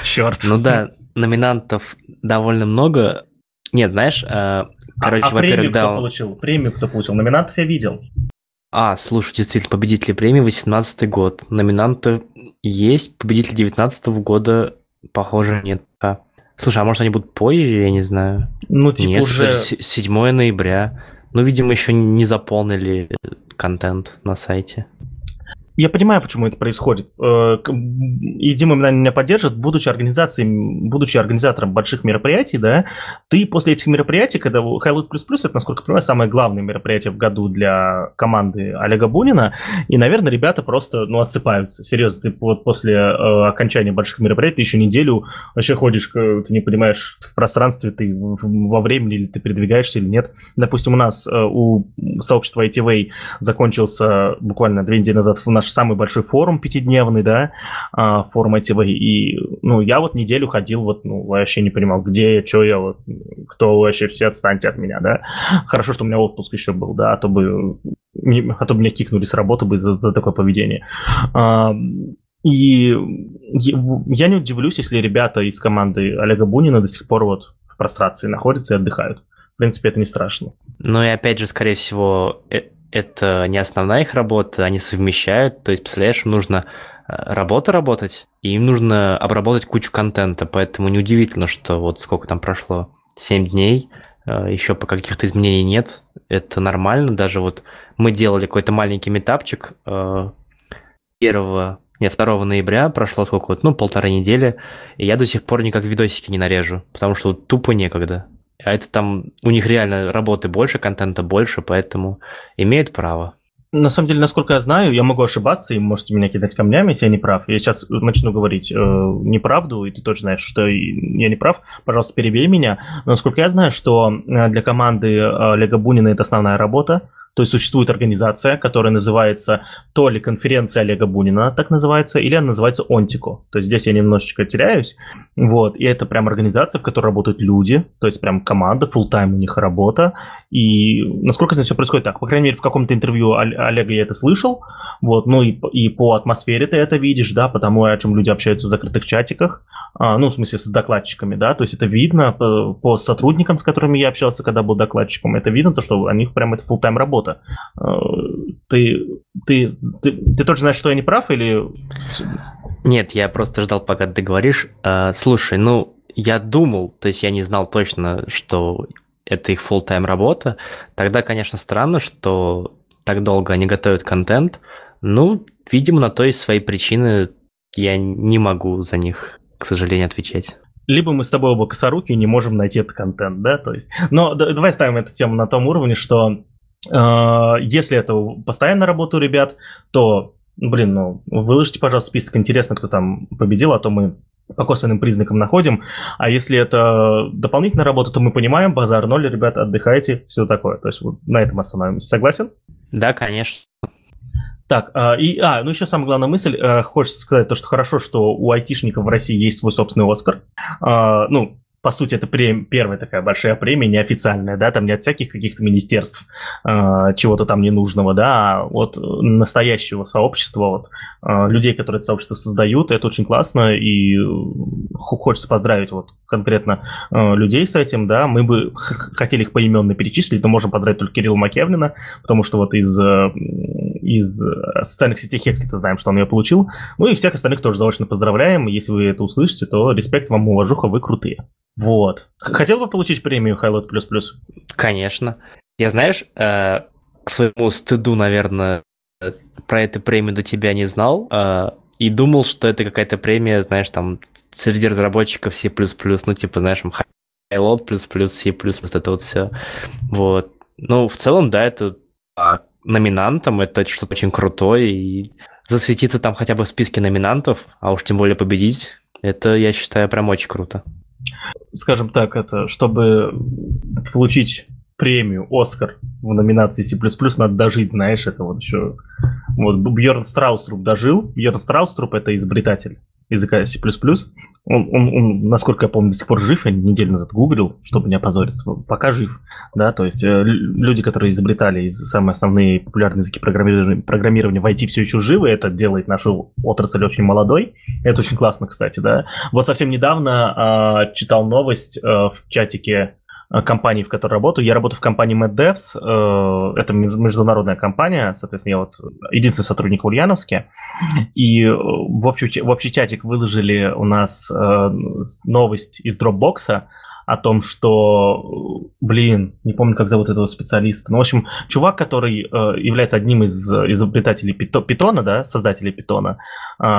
Черт. Ну да, номинантов довольно много. Нет, знаешь, а, короче, а, а во-первых, да... кто получил? Премию кто получил? Номинантов я видел. А, слушай, действительно, победители премии 18 год. Номинанты есть, победитель 19 года, похоже, нет. А. Слушай, а может они будут позже, я не знаю. Ну, типа нет, уже... 7 ноября. Ну, видимо, еще не заполнили контент на сайте я понимаю, почему это происходит. Э, и Дима меня поддержит, будучи организацией, будучи организатором больших мероприятий, да, ты после этих мероприятий, когда Highlight это, насколько я понимаю, самое главное мероприятие в году для команды Олега Бунина, и, наверное, ребята просто, ну, отсыпаются. Серьезно, ты вот после э, окончания больших мероприятий еще неделю вообще ходишь, ты не понимаешь, в пространстве ты во времени или ты передвигаешься или нет. Допустим, у нас э, у сообщества ITV закончился буквально две недели назад в наш наш самый большой форум пятидневный, да, а, форум ITV, и, ну, я вот неделю ходил, вот, ну, вообще не понимал, где я, что я, вот, кто вообще, все отстаньте от меня, да. Хорошо, что у меня отпуск еще был, да, а то бы, а то бы меня кикнули с работы бы за, за такое поведение. А, и я не удивлюсь, если ребята из команды Олега Бунина до сих пор вот в прострации находятся и отдыхают. В принципе, это не страшно. Ну и опять же, скорее всего, э, это не основная их работа, они совмещают. То есть, представляешь, нужно э, работа работать, и им нужно обработать кучу контента, поэтому неудивительно, что вот сколько там прошло, 7 дней, э, еще по каких-то изменений нет, это нормально, даже вот мы делали какой-то маленький метапчик 1 э, нет, 2 ноября прошло сколько, ну, полторы недели, и я до сих пор никак видосики не нарежу, потому что тупо некогда. А это там, у них реально работы больше, контента больше, поэтому имеют право. На самом деле, насколько я знаю, я могу ошибаться, и можете меня кидать камнями, если я не прав. Я сейчас начну говорить э, неправду, и ты тоже знаешь, что я не прав. Пожалуйста, перебей меня. Но насколько я знаю, что э, для команды э, Олега Бунина это основная работа, то есть существует организация, которая называется то ли конференция Олега Бунина, так называется, или она называется Онтико. То есть здесь я немножечко теряюсь. Вот, и это прям организация, в которой работают люди, то есть прям команда, full тайм у них работа. И насколько это все происходит так, по крайней мере, в каком-то интервью Олега я это слышал, Вот, ну и, и по атмосфере ты это видишь, да, потому о чем люди общаются в закрытых чатиках, а, ну, в смысле, с докладчиками, да, то есть это видно по, по сотрудникам, с которыми я общался, когда был докладчиком, это видно, то, что у них прям это full-time работа. А, ты, ты, ты, ты тоже знаешь, что я не прав, или... Нет, я просто ждал, пока ты говоришь. А, слушай, ну, я думал, то есть я не знал точно, что это их full-time работа. Тогда, конечно, странно, что так долго они готовят контент. Ну, видимо, на то есть свои причины. Я не могу за них, к сожалению, отвечать. Либо мы с тобой оба косоруки и не можем найти этот контент, да, то есть. Но давай ставим эту тему на том уровне, что э, если это постоянная работа у ребят, то, блин, ну, выложите, пожалуйста, список интересно, кто там победил, а то мы по косвенным признакам находим. А если это дополнительная работа, то мы понимаем, базар ноль, ребята, отдыхайте, все такое. То есть вот на этом остановимся. Согласен? Да, конечно. Так, а, и, а, ну еще самая главная мысль, э, хочется сказать то, что хорошо, что у айтишников в России есть свой собственный Оскар. А, ну, по сути, это прем... первая такая большая премия, неофициальная, да, там не от всяких каких-то министерств, э, чего-то там ненужного, да, а от настоящего сообщества, вот, э, людей, которые это сообщество создают, это очень классно, и хочется поздравить вот конкретно э, людей с этим, да, мы бы хотели их поименно перечислить, но можем поздравить только Кирилла Макевнина, потому что вот из, э, из социальных сетей Хекси-то знаем, что он ее получил, ну и всех остальных тоже заочно поздравляем, если вы это услышите, то респект вам, уважуха, вы крутые. Вот. Хотел бы получить премию Highlight++? Конечно. Я, знаешь, э, к своему стыду, наверное, про эту премию до тебя не знал, э, и думал, что это какая-то премия, знаешь, там, среди разработчиков C++, ну, типа, знаешь, там, Highlight++, C++, вот это вот все. Вот. Ну, в целом, да, это а номинантом, это что-то очень крутое, и засветиться там хотя бы в списке номинантов, а уж тем более победить, это, я считаю, прям очень круто скажем так, это, чтобы получить премию Оскар в номинации C++, надо дожить, знаешь, это вот еще... Вот Бьерн Страуструп дожил. Бьерн Страуструп — это изобретатель языка C++. Он, он, он, насколько я помню, до сих пор жив. Я неделю назад гуглил, чтобы не опозориться. Пока жив. Да, то есть э, люди, которые изобретали самые основные популярные языки программирования, программирования в IT все еще живы. Это делает нашу отрасль очень молодой. Это очень классно, кстати, да. Вот совсем недавно э, читал новость э, в чатике компании, в которой работаю. Я работаю в компании MadDevs. Э, это международная компания, соответственно, я вот единственный сотрудник в Ульяновске. И э, в общий, в общий чатик выложили у нас новость из Dropbox о том, что, блин, не помню, как зовут этого специалиста. Ну, в общем, чувак, который является одним из изобретателей питона, да, создателей питона,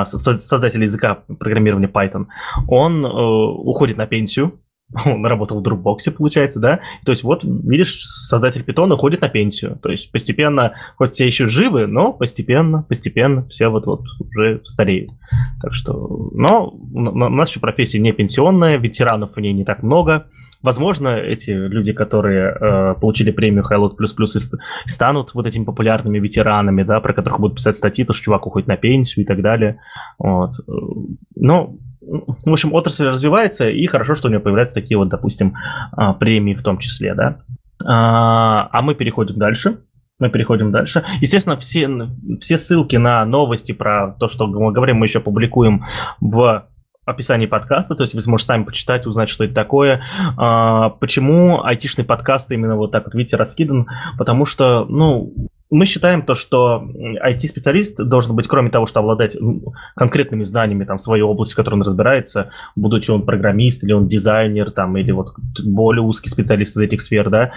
создатель языка программирования Python, он уходит на пенсию, <laughs> он работал в Dropbox, получается, да? То есть вот, видишь, создатель питона уходит на пенсию. То есть постепенно, хоть все еще живы, но постепенно, постепенно все вот-вот уже стареют. Так что, но у нас еще профессия не пенсионная, ветеранов в ней не так много. Возможно, эти люди, которые э, получили премию Highlight Plus и станут вот этими популярными ветеранами, да, про которых будут писать статьи, то что чувак уходит на пенсию и так далее. Вот. Но в общем, отрасль развивается, и хорошо, что у нее появляются такие вот, допустим, а, премии в том числе, да. А, а мы переходим дальше. Мы переходим дальше. Естественно, все, все ссылки на новости про то, что мы говорим, мы еще публикуем в описании подкаста, то есть вы сможете сами почитать, узнать, что это такое. А, почему айтишный подкаст именно вот так вот, видите, раскидан? Потому что, ну, мы считаем то, что IT-специалист должен быть, кроме того, что обладать конкретными знаниями там, в своей области, в которой он разбирается, будучи он программист или он дизайнер, там, или вот более узкий специалист из этих сфер, да,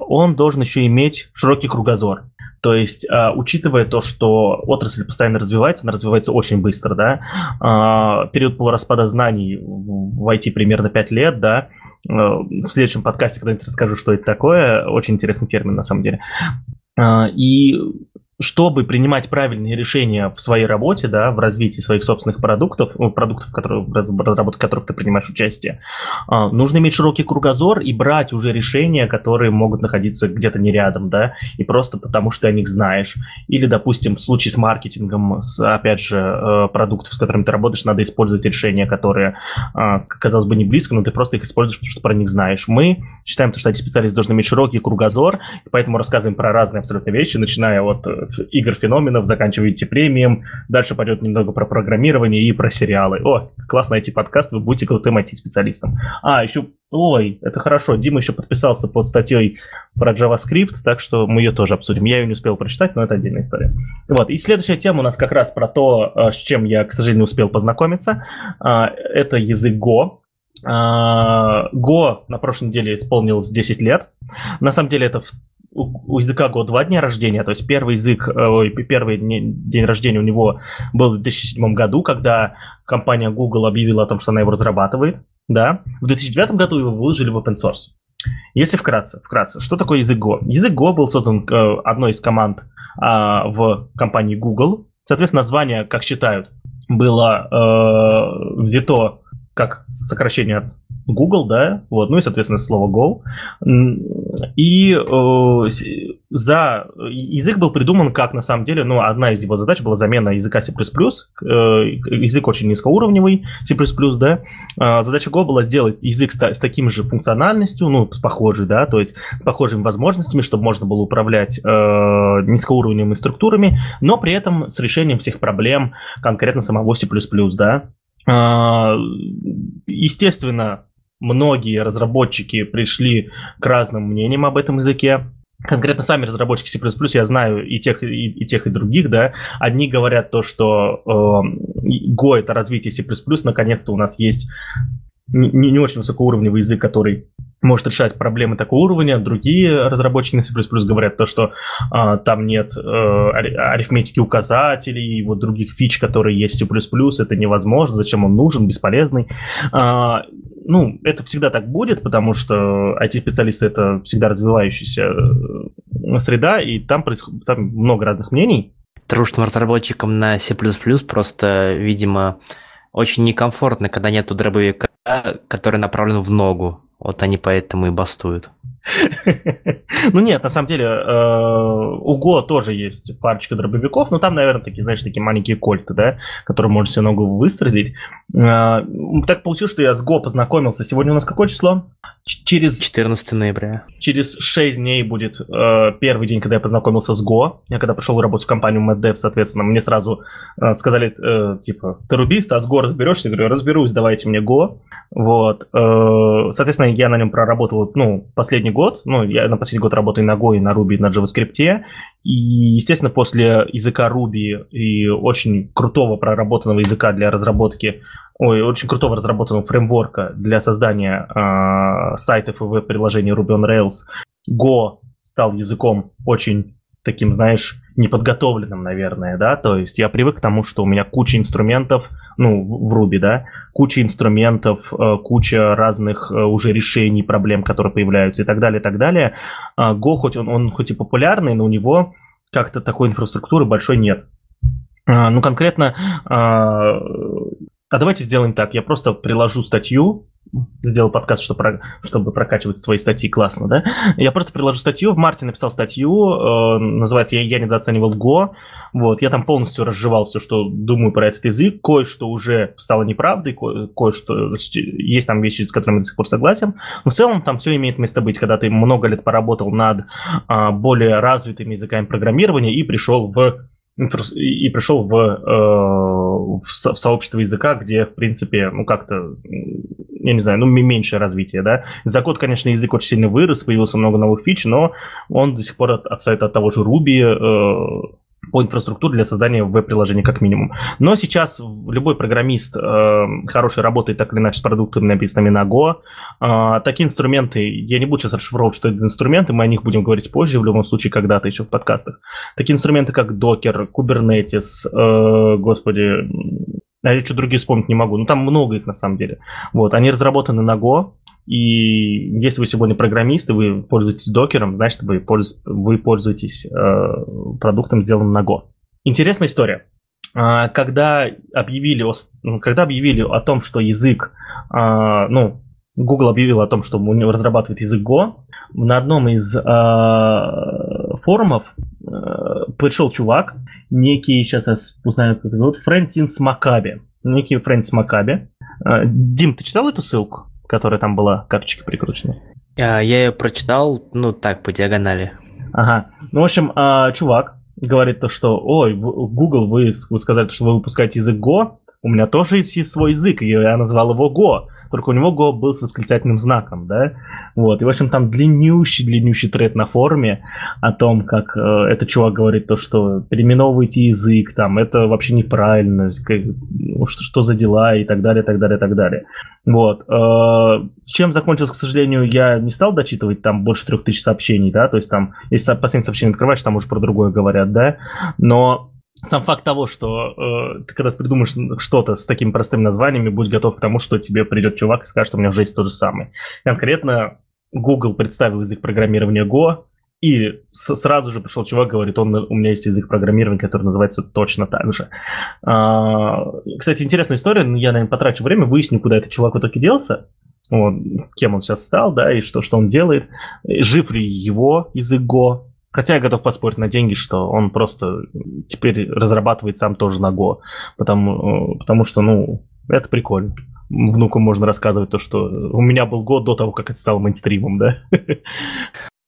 он должен еще иметь широкий кругозор. То есть, а, учитывая то, что отрасль постоянно развивается, она развивается очень быстро, да, а, период полураспада знаний в IT примерно 5 лет, да, а, в следующем подкасте когда-нибудь расскажу, что это такое. Очень интересный термин, на самом деле. А, и чтобы принимать правильные решения в своей работе, да, в развитии своих собственных продуктов, ну, продуктов, которые, в разработке которых ты принимаешь участие, а, нужно иметь широкий кругозор и брать уже решения, которые могут находиться где-то не рядом, да, и просто потому, что ты о них знаешь. Или, допустим, в случае с маркетингом, с, опять же, э, продуктов, с которыми ты работаешь, надо использовать решения, которые, а, казалось бы, не близко, но ты просто их используешь, потому что про них знаешь. Мы считаем, что эти специалисты должны иметь широкий кругозор, поэтому рассказываем про разные абсолютно вещи, начиная от игр феноменов, заканчиваете премием, дальше пойдет немного про программирование и про сериалы. О, классно найти подкаст, вы будете крутым IT-специалистом. А, еще, ой, это хорошо, Дима еще подписался под статьей про JavaScript, так что мы ее тоже обсудим. Я ее не успел прочитать, но это отдельная история. Вот, и следующая тема у нас как раз про то, э, с чем я, к сожалению, успел познакомиться. А, это язык Go. А, Go на прошлой неделе исполнилось 10 лет. На самом деле это у языка Go два дня рождения, то есть первый язык, э, первый день рождения у него был в 2007 году, когда компания Google объявила о том, что она его разрабатывает, да. В 2009 году его выложили в open source. Если вкратце, вкратце, что такое язык Go? Язык Go был создан э, одной из команд а, в компании Google. Соответственно, название, как считают, было э, взято как сокращение от Google, да, вот, ну и, соответственно, слово Go. И э, за язык был придуман как, на самом деле, ну, одна из его задач была замена языка C++, э, язык очень низкоуровневый, C++, да. Э, задача Go была сделать язык с, с таким же функциональностью, ну, с похожей, да, то есть с похожими возможностями, чтобы можно было управлять э, низкоуровневыми структурами, но при этом с решением всех проблем конкретно самого C++, да. Э, естественно, многие разработчики пришли к разным мнениям об этом языке. Конкретно сами разработчики C++, я знаю и тех, и, и тех, и других, да, одни говорят то, что э, Go это развитие C++, наконец-то у нас есть не, не очень высокоуровневый язык, который может решать проблемы такого уровня. Другие разработчики на C++ говорят то, что а, там нет а, арифметики указателей и вот других фич, которые есть в C++, это невозможно, зачем он нужен, бесполезный. А, ну, это всегда так будет, потому что IT-специалисты это всегда развивающаяся э, среда, и там, происходит, там много разных мнений. Трушным разработчикам на C++ просто, видимо, очень некомфортно, когда нету дробовика, который направлен в ногу. Вот они поэтому и бастуют. <laughs> Ну нет, на самом деле э, у Го тоже есть парочка дробовиков, но там, наверное, такие, знаешь, такие маленькие кольты, да, которые можно себе ногу выстрелить. Э, так получилось, что я с Го познакомился. Сегодня у нас какое число? Через... 14 ноября. Через 6 дней будет э, первый день, когда я познакомился с Go. Я когда пришел работать в компанию MadDev, соответственно, мне сразу э, сказали, э, типа, ты рубист, а с Go разберешься? Я говорю, разберусь, давайте мне Go. Вот. Э, соответственно, я на нем проработал, ну, последний год. Ну, я на последний год работаю на Go и на Ruby, и на JavaScript. И, естественно, после языка Ruby и очень крутого проработанного языка для разработки ой, очень крутого разработанного фреймворка для создания э, сайтов и веб-приложений Ruby on Rails. Go стал языком очень таким, знаешь, неподготовленным, наверное, да, то есть я привык к тому, что у меня куча инструментов, ну, в, Ruby, да, куча инструментов, э, куча разных э, уже решений, проблем, которые появляются и так далее, и так далее. Э, Go, хоть он, он хоть и популярный, но у него как-то такой инфраструктуры большой нет. Э, ну, конкретно э, а давайте сделаем так. Я просто приложу статью, сделал подкаст, чтобы, чтобы прокачивать свои статьи классно, да? Я просто приложу статью. В марте написал статью, э, называется «Я, «Я недооценивал Go». Вот, я там полностью разжевал все, что думаю про этот язык. Кое-что уже стало неправдой, ко- кое-что... Есть там вещи, с которыми я до сих пор согласен. Но в целом там все имеет место быть, когда ты много лет поработал над э, более развитыми языками программирования и пришел в и пришел в, э, в сообщество языка, где, в принципе, ну, как-то, я не знаю, ну, меньшее развитие, да. За год, конечно, язык очень сильно вырос, появилось много новых фич, но он до сих пор отстает от того же Ruby, э, по инфраструктуре для создания веб-приложения как минимум. Но сейчас любой программист э, хороший работает так или иначе с продуктами, написанными на Go. Э, такие инструменты, я не буду сейчас расшифровывать, что это инструменты, мы о них будем говорить позже, в любом случае, когда-то еще в подкастах. Такие инструменты, как Docker, Kubernetes, э, господи, а я что другие вспомнить не могу. Ну, там много их на самом деле. Вот, они разработаны на Go, и если вы сегодня программист и вы пользуетесь докером, значит, вы, польз... вы пользуетесь э, продуктом, сделанным на Go. Интересная история. А, когда объявили, о... когда объявили о том, что язык, а, ну, Google объявил о том, что у него разрабатывает язык Go, на одном из э, форумов э, пришел чувак, некий, сейчас я узнаю, как его зовут, Фрэнсис Макаби. Некий Фрэнсис Макаби. Э, Дим, ты читал эту ссылку? Которая там была, карточки прикручены? Я ее прочитал, ну так, по диагонали. Ага. Ну, в общем, а, чувак говорит то, что, ой, Google, вы, вы сказали, что вы выпускаете язык Go, у меня тоже есть свой язык, и я назвал его Go только у него Go был с восклицательным знаком, да, вот, и, в общем, там длиннющий-длиннющий тред на форуме о том, как э, этот чувак говорит то, что переименовывайте язык, там, это вообще неправильно, как, ну, что, что за дела, и так далее, так далее, так далее. Вот. Э, чем закончилось, к сожалению, я не стал дочитывать, там больше трех тысяч сообщений, да, то есть там, если последнее сообщение открываешь, там уже про другое говорят, да, но сам факт того, что э, ты когда придумаешь что-то с такими простыми названиями, будь готов к тому, что тебе придет чувак и скажет, что у меня уже есть то же самое. Конкретно Google представил язык программирования Go, и с- сразу же пришел чувак, говорит, он, у меня есть язык программирования, который называется точно так же. А, кстати, интересная история, я, наверное, потрачу время, выясню, куда этот чувак в итоге делся, вот, кем он сейчас стал, да, и что, что он делает, жив ли его язык Go, Хотя я готов поспорить на деньги, что он просто теперь разрабатывает сам тоже на Go. Потому, э, потому что, ну, это прикольно. Внуку можно рассказывать то, что у меня был год до того, как это стало мейнстримом, да?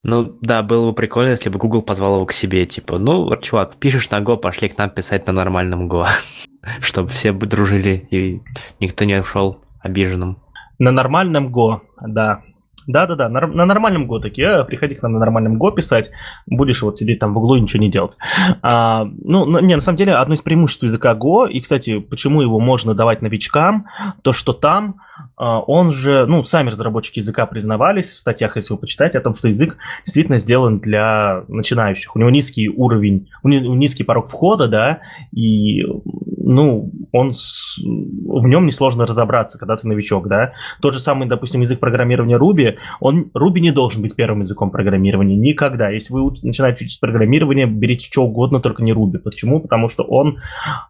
Ну да, было бы прикольно, если бы Google позвал его к себе, типа, ну, чувак, пишешь на Go, пошли к нам писать на нормальном Go, <laughs> чтобы все бы дружили и никто не ушел обиженным. На нормальном Go, да. Да-да-да, на, на нормальном Го таки, приходи к нам на нормальном Го писать, будешь вот сидеть там в углу и ничего не делать. А, ну, не, на самом деле, одно из преимуществ языка Go, и, кстати, почему его можно давать новичкам, то, что там а, он же, ну, сами разработчики языка признавались в статьях, если вы почитаете, о том, что язык действительно сделан для начинающих. У него низкий уровень, низкий порог входа, да, и, ну, он, с, в нем несложно разобраться, когда ты новичок, да. Тот же самый, допустим, язык программирования Ruby, он, Ruby не должен быть первым языком программирования никогда. Если вы начинаете учить программирование, берите что угодно, только не Ruby. Почему? Потому что он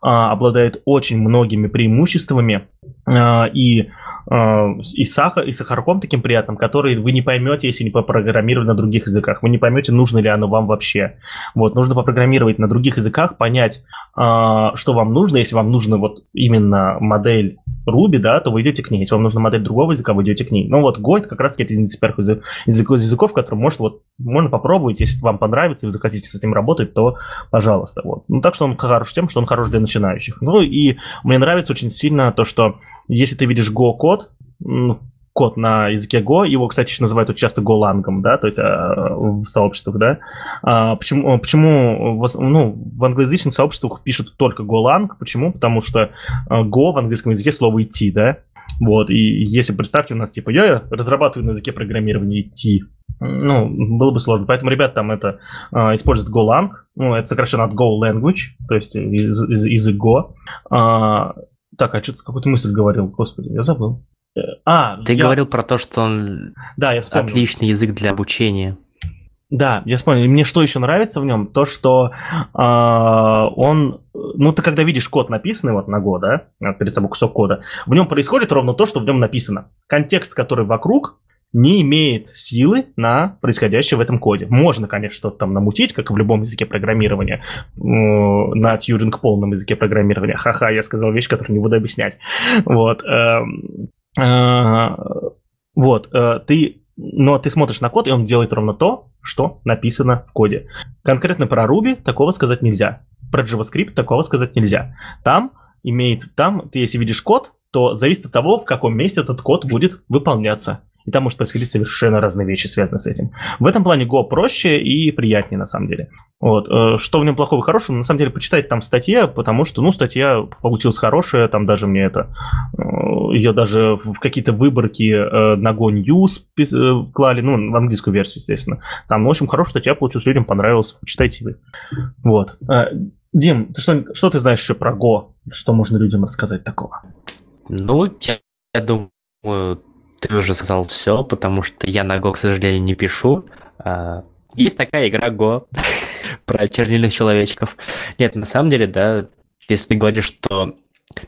а, обладает очень многими преимуществами а, и и, сахар, и сахарком таким приятным, который вы не поймете, если не попрограммировать на других языках. Вы не поймете, нужно ли оно вам вообще. Вот, нужно попрограммировать на других языках, понять, а, что вам нужно. Если вам нужна вот именно модель Ruby, да, то вы идете к ней. Если вам нужна модель другого языка, вы идете к ней. Ну вот Go это как раз один из первых языков, языков, который может вот, можно попробовать, если вам понравится, и вы захотите с этим работать, то пожалуйста. Вот. Ну так что он хорош тем, что он хорош для начинающих. Ну и мне нравится очень сильно то, что если ты видишь Go-код, код на языке Go, его, кстати, еще называют очень часто Golang, да, то есть а, в сообществах, да. А, почему, почему в, ну, в англоязычных сообществах пишут только Golang? Почему? Потому что а, Go в английском языке слово идти, да. Вот, и если представьте, у нас типа я разрабатываю на языке программирования идти, ну, было бы сложно. Поэтому ребят там это э, используют Golang, ну, это сокращенно от Go Language, то есть язык Go. А, так, а что-то какую-то мысль говорил, господи, я забыл. А, Ты я... говорил про то, что он да, я вспомнил. отличный язык для обучения. Да, я вспомнил. И мне что еще нравится в нем? То, что э, он... Ну, ты когда видишь код написанный вот на Go, да, перед тобой кусок кода, в нем происходит ровно то, что в нем написано. Контекст, который вокруг, не имеет силы на происходящее в этом коде. Можно, конечно, что-то там намутить, как и в любом языке программирования, на Тьюринг полном языке программирования. Ха-ха, я сказал вещь, которую не буду объяснять. Вот. Э, вот. Э, ты но ты смотришь на код, и он делает ровно то, что написано в коде. Конкретно про Ruby такого сказать нельзя. Про JavaScript такого сказать нельзя. Там имеет, там ты если видишь код, то зависит от того, в каком месте этот код будет выполняться и там может происходить совершенно разные вещи, связанные с этим. В этом плане Go проще и приятнее, на самом деле. Вот. Э, что в нем плохого и хорошего, на самом деле, почитать там статья, потому что, ну, статья получилась хорошая, там даже мне это, э, ее даже в какие-то выборки э, на Go News клали, ну, в английскую версию, естественно. Там, в общем, хорошая статья получилась, людям понравилась, почитайте вы. Вот. Дим, ты что, что ты знаешь еще про Go? Что можно людям рассказать такого? Ну, я, я думаю, ты уже сказал все, потому что я на Go, к сожалению, не пишу. А, есть такая игра Go <laughs> про чернильных человечков. Нет, на самом деле, да, если ты говоришь, что...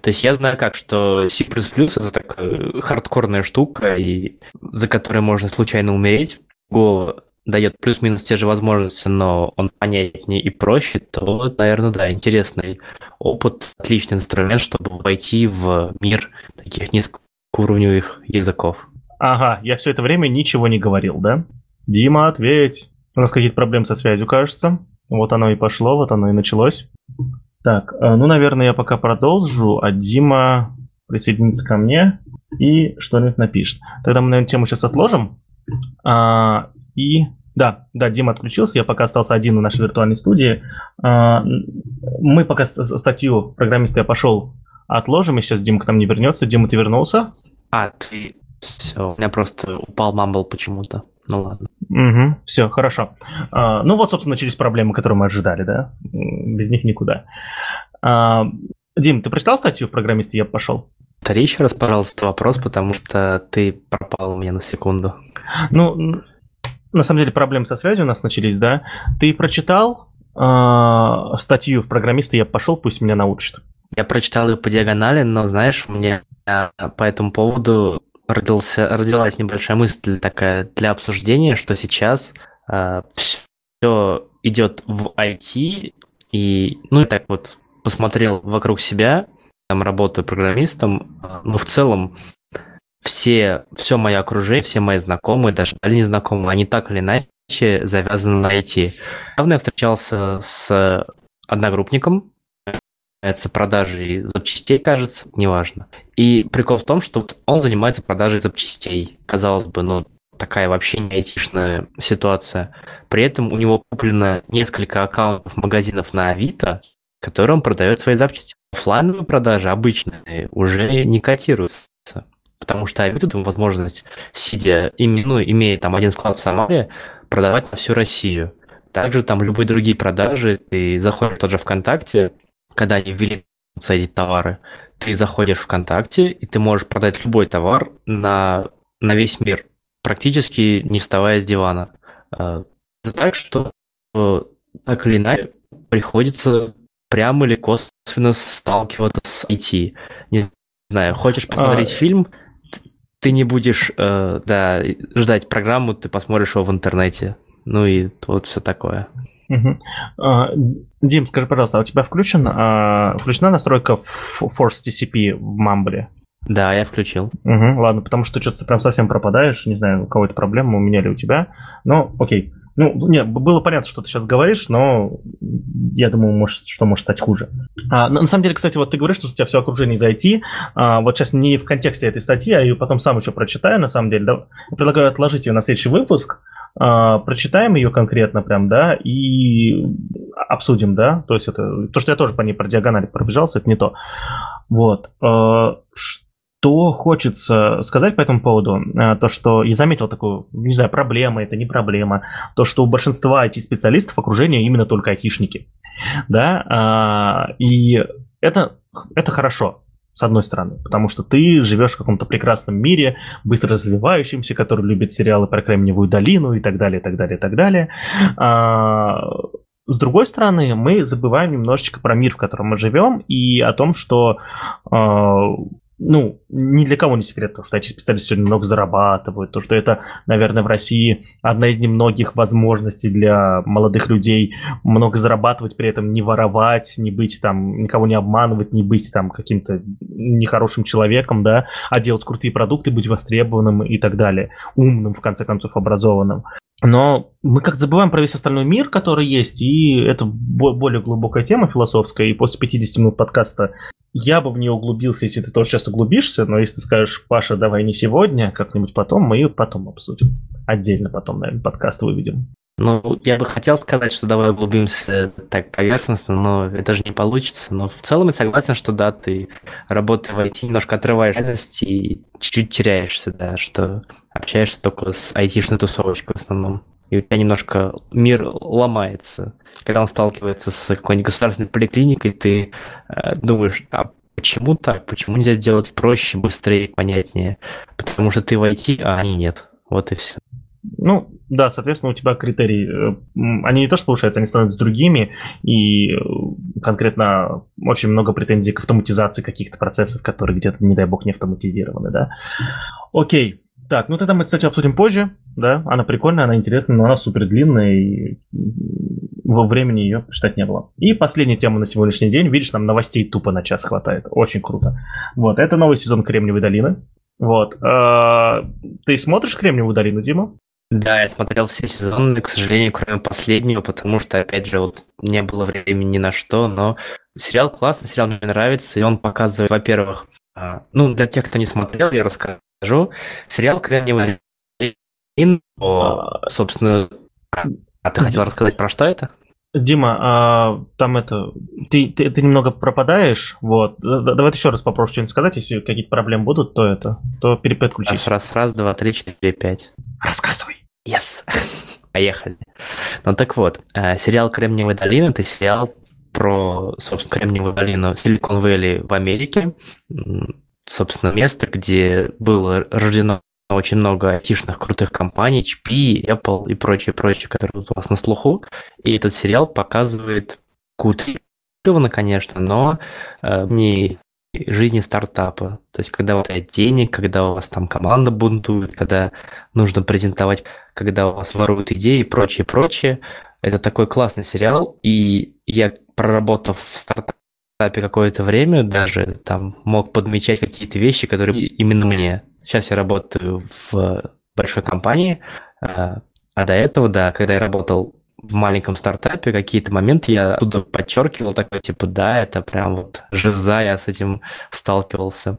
То есть я знаю как, что C++ это такая хардкорная штука, и за которой можно случайно умереть. Go дает плюс-минус те же возможности, но он понятнее и проще, то, наверное, да, интересный опыт, отличный инструмент, чтобы войти в мир таких низких уровневых языков. Ага, я все это время ничего не говорил, да? Дима, ответь. У нас какие-то проблемы со связью, кажется. Вот оно и пошло, вот оно и началось. Так, э, ну, наверное, я пока продолжу, а Дима присоединится ко мне и что-нибудь напишет. Тогда мы, наверное, тему сейчас отложим. А, и да, да, Дима отключился, я пока остался один в нашей виртуальной студии. А, мы пока статью программиста я пошел отложим, и сейчас Дима к нам не вернется. Дима, ты вернулся? А, ты... Все, у меня просто упал мамбл почему-то. Ну ладно. Угу, все, хорошо. А, ну вот, собственно, начались проблемы, которые мы ожидали, да? Без них никуда. А, Дим, ты прочитал статью в программисте «Я пошел»? Повтори еще раз, пожалуйста, вопрос, потому что ты пропал у меня на секунду. Ну, на самом деле проблемы со связью у нас начались, да? Ты прочитал э, статью в программисте «Я пошел, пусть меня научат»? Я прочитал ее по диагонали, но, знаешь, мне по этому поводу родился, родилась небольшая мысль такая для обсуждения, что сейчас э, все идет в IT, и, ну, и так вот посмотрел вокруг себя, там работаю программистом, но в целом все, все мое окружение, все мои знакомые, даже дальние знакомые, они так или иначе завязаны на IT. Недавно я встречался с одногруппником, занимается продажей запчастей, кажется, неважно. И прикол в том, что он занимается продажей запчастей. Казалось бы, ну, такая вообще не айтишная ситуация. При этом у него куплено несколько аккаунтов магазинов на Авито, которые он продает свои запчасти. Оффлайновые продажи обычные уже не котируются. Потому что Авито дает возможность, сидя, ну, имея там один склад в Самаре, продавать на всю Россию. Также там любые другие продажи, ты заходишь в тот же ВКонтакте, когда они ввели эти товары, ты заходишь в ВКонтакте, и ты можешь продать любой товар на, на весь мир, практически не вставая с дивана. А, это так, что э, так или иначе приходится прямо или косвенно сталкиваться с IT. Не знаю, хочешь посмотреть а... фильм, ты не будешь э, да, ждать программу, ты посмотришь его в интернете. Ну и вот все такое. Угу. А, Дим, скажи, пожалуйста, а у тебя включен, а, включена настройка Force TCP в Mumble? Да, я включил. Угу, ладно, потому что что-то прям совсем пропадаешь, не знаю, у кого это проблема, у меня или у тебя. Но окей. Ну, не, было понятно, что ты сейчас говоришь, но я думаю, может, что может стать хуже. А, на, на самом деле, кстати, вот ты говоришь, что у тебя все окружение из IT. А, вот сейчас не в контексте этой статьи, а ее потом сам еще прочитаю, на самом деле. Да, я предлагаю отложить ее на следующий выпуск, прочитаем ее конкретно прям, да, и обсудим, да. То есть это то, что я тоже по ней про диагонали пробежался, это не то. Вот. А, что хочется сказать по этому поводу? Э, то, что я заметил такую, не знаю, проблема, это не проблема. То, что у большинства IT-специалистов окружение именно только айтишники. Да, а, и это, это хорошо с одной стороны, потому что ты живешь в каком-то прекрасном мире, быстро развивающемся, который любит сериалы про Кремниевую долину и так далее, и так далее, и так далее. А, с другой стороны, мы забываем немножечко про мир, в котором мы живем, и о том, что а, ну, ни для кого не секрет, что эти специалисты сегодня много зарабатывают, то, что это, наверное, в России одна из немногих возможностей для молодых людей много зарабатывать, при этом не воровать, не быть там, никого не обманывать, не быть там каким-то нехорошим человеком, да, а делать крутые продукты, быть востребованным и так далее, умным, в конце концов, образованным. Но мы как-то забываем про весь остальной мир, который есть, и это более глубокая тема философская, и после 50 минут подкаста я бы в нее углубился, если ты тоже сейчас углубишься, но если ты скажешь, Паша, давай не сегодня, как-нибудь потом, мы ее потом обсудим. Отдельно потом, наверное, подкаст выведем. Ну, я бы хотел сказать, что давай углубимся так поверхностно, но это же не получится. Но в целом я согласен, что да, ты работая в IT, немножко отрываешь реальность и чуть-чуть теряешься, да, что общаешься только с айтишной тусовочкой в основном. И у тебя немножко мир ломается. Когда он сталкивается с какой-нибудь государственной поликлиникой, ты э, думаешь, а почему так? Почему нельзя сделать проще, быстрее, понятнее? Потому что ты в IT, а они нет. Вот и все. Ну, да, соответственно, у тебя критерии, э, они не то что повышаются, они становятся другими, и э, конкретно очень много претензий к автоматизации каких-то процессов, которые где-то, не дай бог, не автоматизированы, да. Окей, так, ну тогда мы, кстати, обсудим позже, да, она прикольная, она интересная, но она супер длинная, и во времени ее читать не было. И последняя тема на сегодняшний день, видишь, нам новостей тупо на час хватает, очень круто. Вот, это новый сезон Кремниевой долины, вот. А, ты смотришь Кремниевую долину, Дима? Да, я смотрел все сезоны, к сожалению, кроме последнего, потому что, опять же, вот не было времени ни на что, но сериал классный, сериал мне нравится, и он показывает, во-первых, а, ну, для тех, кто не смотрел, я расскажу, сериал «Кремниевый долин», собственно, а ты хотел рассказать про что это? Дима, а, там это, ты, ты, ты немного пропадаешь, вот. Давай еще раз попрошу что-нибудь сказать, если какие-то проблемы будут, то это, то переключись. Раз, раз, раз, два, три, четыре, пять. Рассказывай. Yes. <laughs> Поехали. Ну так вот, э, сериал «Кремниевая долина» — это сериал про, собственно, Кремниевую долину Силикон Вэлли в Америке. Собственно, место, где было рождено очень много айтишных крутых компаний, HP, Apple и прочее, прочее, которые у вас на слуху. И этот сериал показывает кутрированно, конечно, но э, не жизни стартапа. То есть, когда у вас денег, когда у вас там команда бунтует, когда нужно презентовать, когда у вас воруют идеи и прочее, прочее. Это такой классный сериал, и я, проработав в стартапе какое-то время, даже там мог подмечать какие-то вещи, которые именно мне. Сейчас я работаю в большой компании, а, а до этого, да, когда я работал в маленьком стартапе какие-то моменты я оттуда подчеркивал, такой, типа, да, это прям вот жиза, я с этим сталкивался.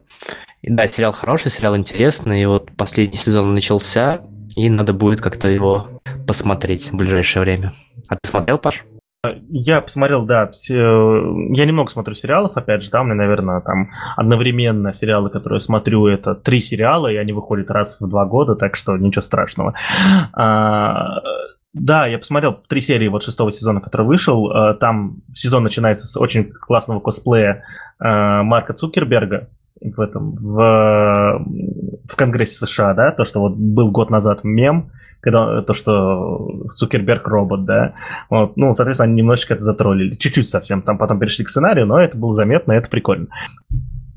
И да, сериал хороший, сериал интересный, и вот последний сезон начался, и надо будет как-то его посмотреть в ближайшее время. А ты смотрел, Паш? Я посмотрел, да, все... я немного смотрю сериалов, опять же, да, у меня, наверное, там одновременно сериалы, которые я смотрю, это три сериала, и они выходят раз в два года, так что ничего страшного. А, да, я посмотрел три серии вот шестого сезона, который вышел. Э, там сезон начинается с очень классного косплея э, Марка Цукерберга в этом в, в Конгрессе США, да, то, что вот был год назад мем, когда то, что Цукерберг робот, да, вот, ну, соответственно, они немножечко это затроллили, чуть-чуть совсем, там потом перешли к сценарию, но это было заметно, это прикольно.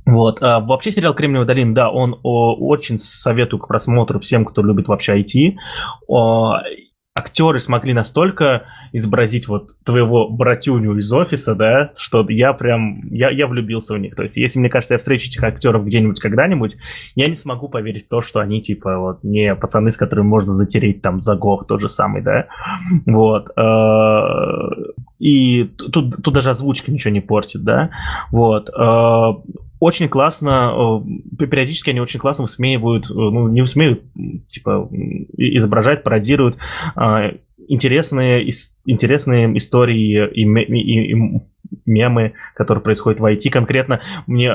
Вот. А вообще сериал «Кремниевая долина», да, он о, очень советую к просмотру всем, кто любит вообще IT. О, актеры смогли настолько изобразить вот твоего братюню из офиса, да, что я прям, я, я влюбился в них. То есть, если, мне кажется, я встречу этих актеров где-нибудь когда-нибудь, я не смогу поверить в то, что они, типа, вот, не пацаны, с которыми можно затереть там за год тот же самый, да. Вот. Э, и тут, тут даже озвучка ничего не портит, да. Вот. Э, очень классно, э, периодически они очень классно высмеивают, ну, не высмеивают, типа, изображают, пародируют интересные, интересные истории и, и, и мемы, которые происходят в IT. Конкретно мне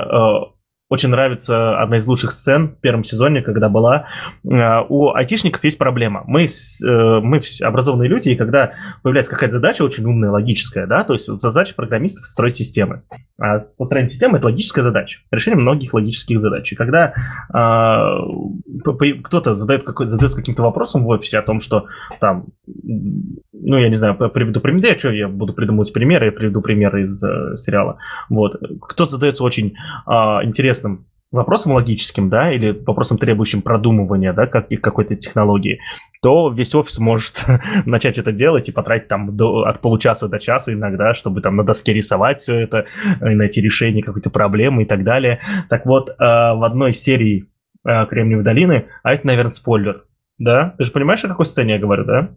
очень нравится одна из лучших сцен в первом сезоне, когда была. Э, у айтишников есть проблема. Мы, э, мы образованные люди, и когда появляется какая-то задача очень умная, логическая, да, то есть задача программистов строить системы. А построение системы – это логическая задача, решение многих логических задач. И когда э, кто-то задает, какой, задает каким-то вопросом в офисе о том, что там, ну, я не знаю, приведу пример, я что, я буду придумывать примеры, я приведу примеры из э, сериала. Вот. Кто-то задается очень э, интересным интересным вопросом логическим, да, или вопросом, требующим продумывания, да, как, какой-то технологии, то весь офис может <laughs> начать это делать и потратить там до, от получаса до часа иногда, чтобы там на доске рисовать все это, и найти решение какой-то проблемы и так далее. Так вот, э, в одной серии э, Кремниевой долины, а это, наверное, спойлер, да? Ты же понимаешь, о какой сцене я говорю, да?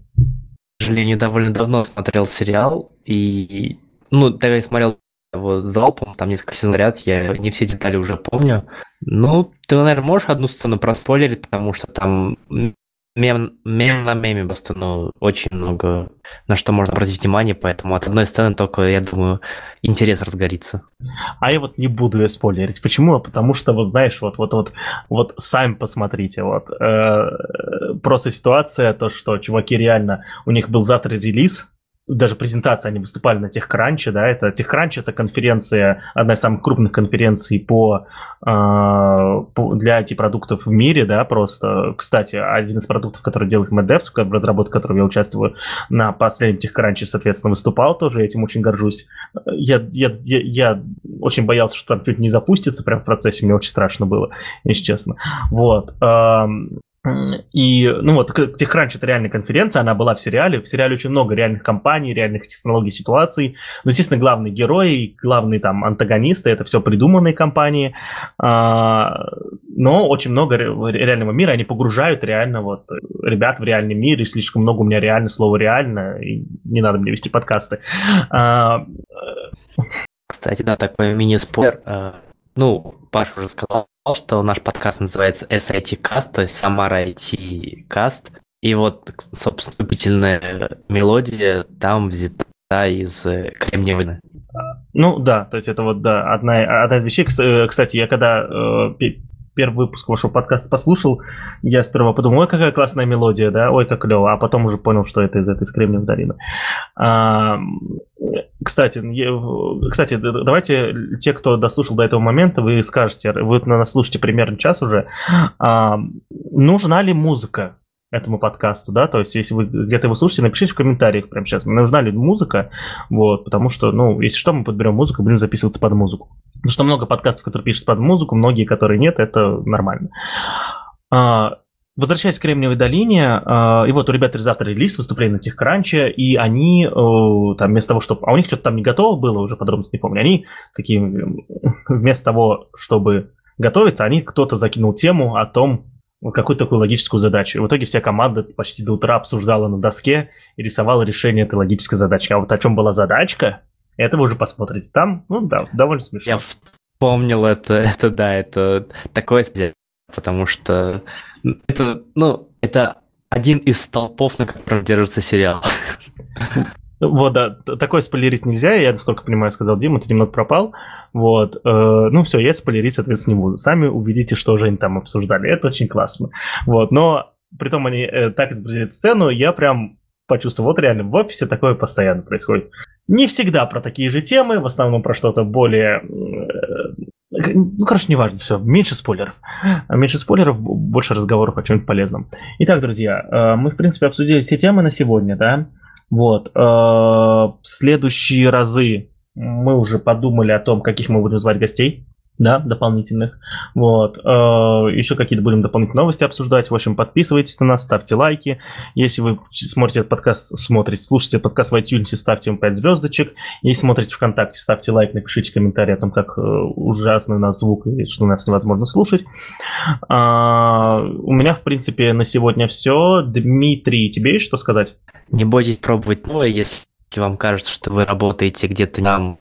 К сожалению, довольно давно смотрел сериал, и ну, тогда я смотрел вот залпом, там несколько сезонов ряд, я не все детали уже помню. Ну, ты, наверное, можешь одну сцену проспойлерить, потому что там мем, мем на меме просто, ну, очень много на что можно обратить внимание, поэтому от одной сцены только, я думаю, интерес разгорится. А я вот не буду ее спойлерить. Почему? Потому что, вот знаешь, вот, вот, вот, вот сами посмотрите, вот, э, просто ситуация, то, что чуваки реально, у них был завтра релиз, даже презентация, они выступали на TechCrunch, да, это TechCrunch это конференция, одна из самых крупных конференций по, э, по для IT-продуктов в мире, да, просто. Кстати, один из продуктов, который делает MedDevs, в разработке которого я участвую, на последнем TechCrunch, соответственно, выступал тоже, этим очень горжусь. Я, я, я, я очень боялся, что там чуть не запустится прямо в процессе, мне очень страшно было, если честно. Вот. И, ну вот, TechCrunch это реальная конференция, она была в сериале. В сериале очень много реальных компаний, реальных технологий, ситуаций. Но, естественно, главные герои, главные там антагонисты, это все придуманные компании. А, но очень много реального мира, они погружают реально вот ребят в реальный мир, и слишком много у меня реально слова реально, и не надо мне вести подкасты. А, Кстати, да, такой мини-спойлер. Ну, Паша уже сказал, что наш подкаст называется SIT Cast, то есть Самара IT Cast. И вот, собственно, вступительная мелодия там взята из Кремниевой ну да, то есть это вот да, одна, одна из вещей. Э, кстати, я когда э, первый выпуск вашего подкаста послушал, я сперва подумал, ой, какая классная мелодия, да, ой, как клево, а потом уже понял, что это из этой Кремниевой долины. А, кстати, я, кстати, давайте те, кто дослушал до этого момента, вы скажете, вы нас слушаете примерно час уже, а, нужна ли музыка этому подкасту, да, то есть если вы где-то его слушаете, напишите в комментариях прямо сейчас, нужна ли музыка, вот, потому что, ну, если что, мы подберем музыку, будем записываться под музыку. Потому что много подкастов, которые пишут под музыку, многие, которые нет, это нормально. А, Возвращаясь к Кремниевой долине, а, и вот у ребят завтра релиз, выступление на Техкранче, и они там вместо того, чтобы... А у них что-то там не готово было, уже подробности не помню. Они такие, вместо того, чтобы готовиться, они кто-то закинул тему о том, какую-то такую логическую задачу. И в итоге вся команда почти до утра обсуждала на доске и рисовала решение этой логической задачки. А вот о чем была задачка, это вы уже посмотрите. Там, ну да, довольно смешно. Я вспомнил это, <laughs> это да, это такое, потому что это, ну, это один из столпов, на котором держится сериал. Вот, да, такое спойлерить нельзя, я, насколько понимаю, сказал Дима, ты немного пропал. Вот, э, ну все, я спойлерить, соответственно, не буду. Сами увидите, что же они там обсуждали, это очень классно. Вот, но при том они э, так изобразили сцену, я прям почувствовал, вот реально в офисе такое постоянно происходит. Не всегда про такие же темы, в основном про что-то более... Э, ну, короче, неважно, все, меньше спойлеров. Меньше спойлеров, больше разговоров о чем-нибудь полезном. Итак, друзья, э, мы, в принципе, обсудили все темы на сегодня, да? Вот. Э, в следующие разы мы уже подумали о том, каких мы будем звать гостей да, дополнительных. Вот. Э, Еще какие-то будем дополнительные новости обсуждать. В общем, подписывайтесь на нас, ставьте лайки. Если вы смотрите этот подкаст, смотрите, слушаете подкаст в iTunes, ставьте ему 5 звездочек. Если смотрите ВКонтакте, ставьте лайк, напишите комментарий о том, как э, ужасный у нас звук и что нас невозможно слушать. А, у меня, в принципе, на сегодня все. Дмитрий, тебе есть что сказать? Не бойтесь пробовать новое, если вам кажется, что вы работаете где-то там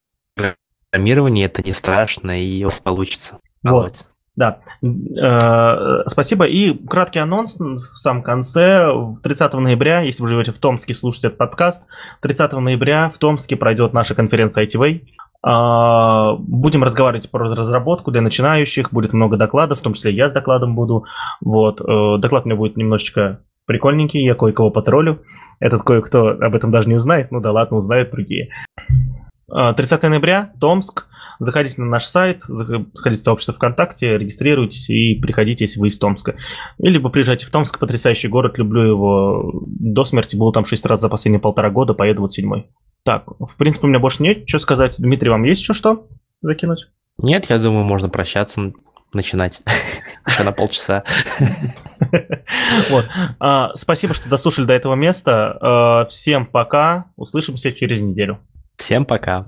программировании это не страшно, и у вас получится. Вот. Да, э, спасибо. И краткий анонс в самом конце. 30 ноября, если вы живете в Томске, слушайте этот подкаст, 30 ноября в Томске пройдет наша конференция ITV. Э, будем разговаривать про разработку для начинающих, будет много докладов, в том числе я с докладом буду. Вот, э, доклад у меня будет немножечко прикольненький, я кое-кого потроллю. Этот кое-кто об этом даже не узнает, ну да ладно, узнают другие. 30 ноября, Томск. Заходите на наш сайт, заходите в сообщество ВКонтакте, регистрируйтесь и приходите, если вы из Томска. Или либо приезжайте в Томск, потрясающий город, люблю его до смерти, был там 6 раз за последние полтора года, поеду вот седьмой. Так, в принципе, у меня больше нет, что сказать. Дмитрий, вам есть еще что закинуть? Нет, я думаю, можно прощаться, начинать. <laughs> Еще на полчаса. <laughs> Вот. А, спасибо, что дослушали до этого места. А, всем пока. Услышимся через неделю. Всем пока.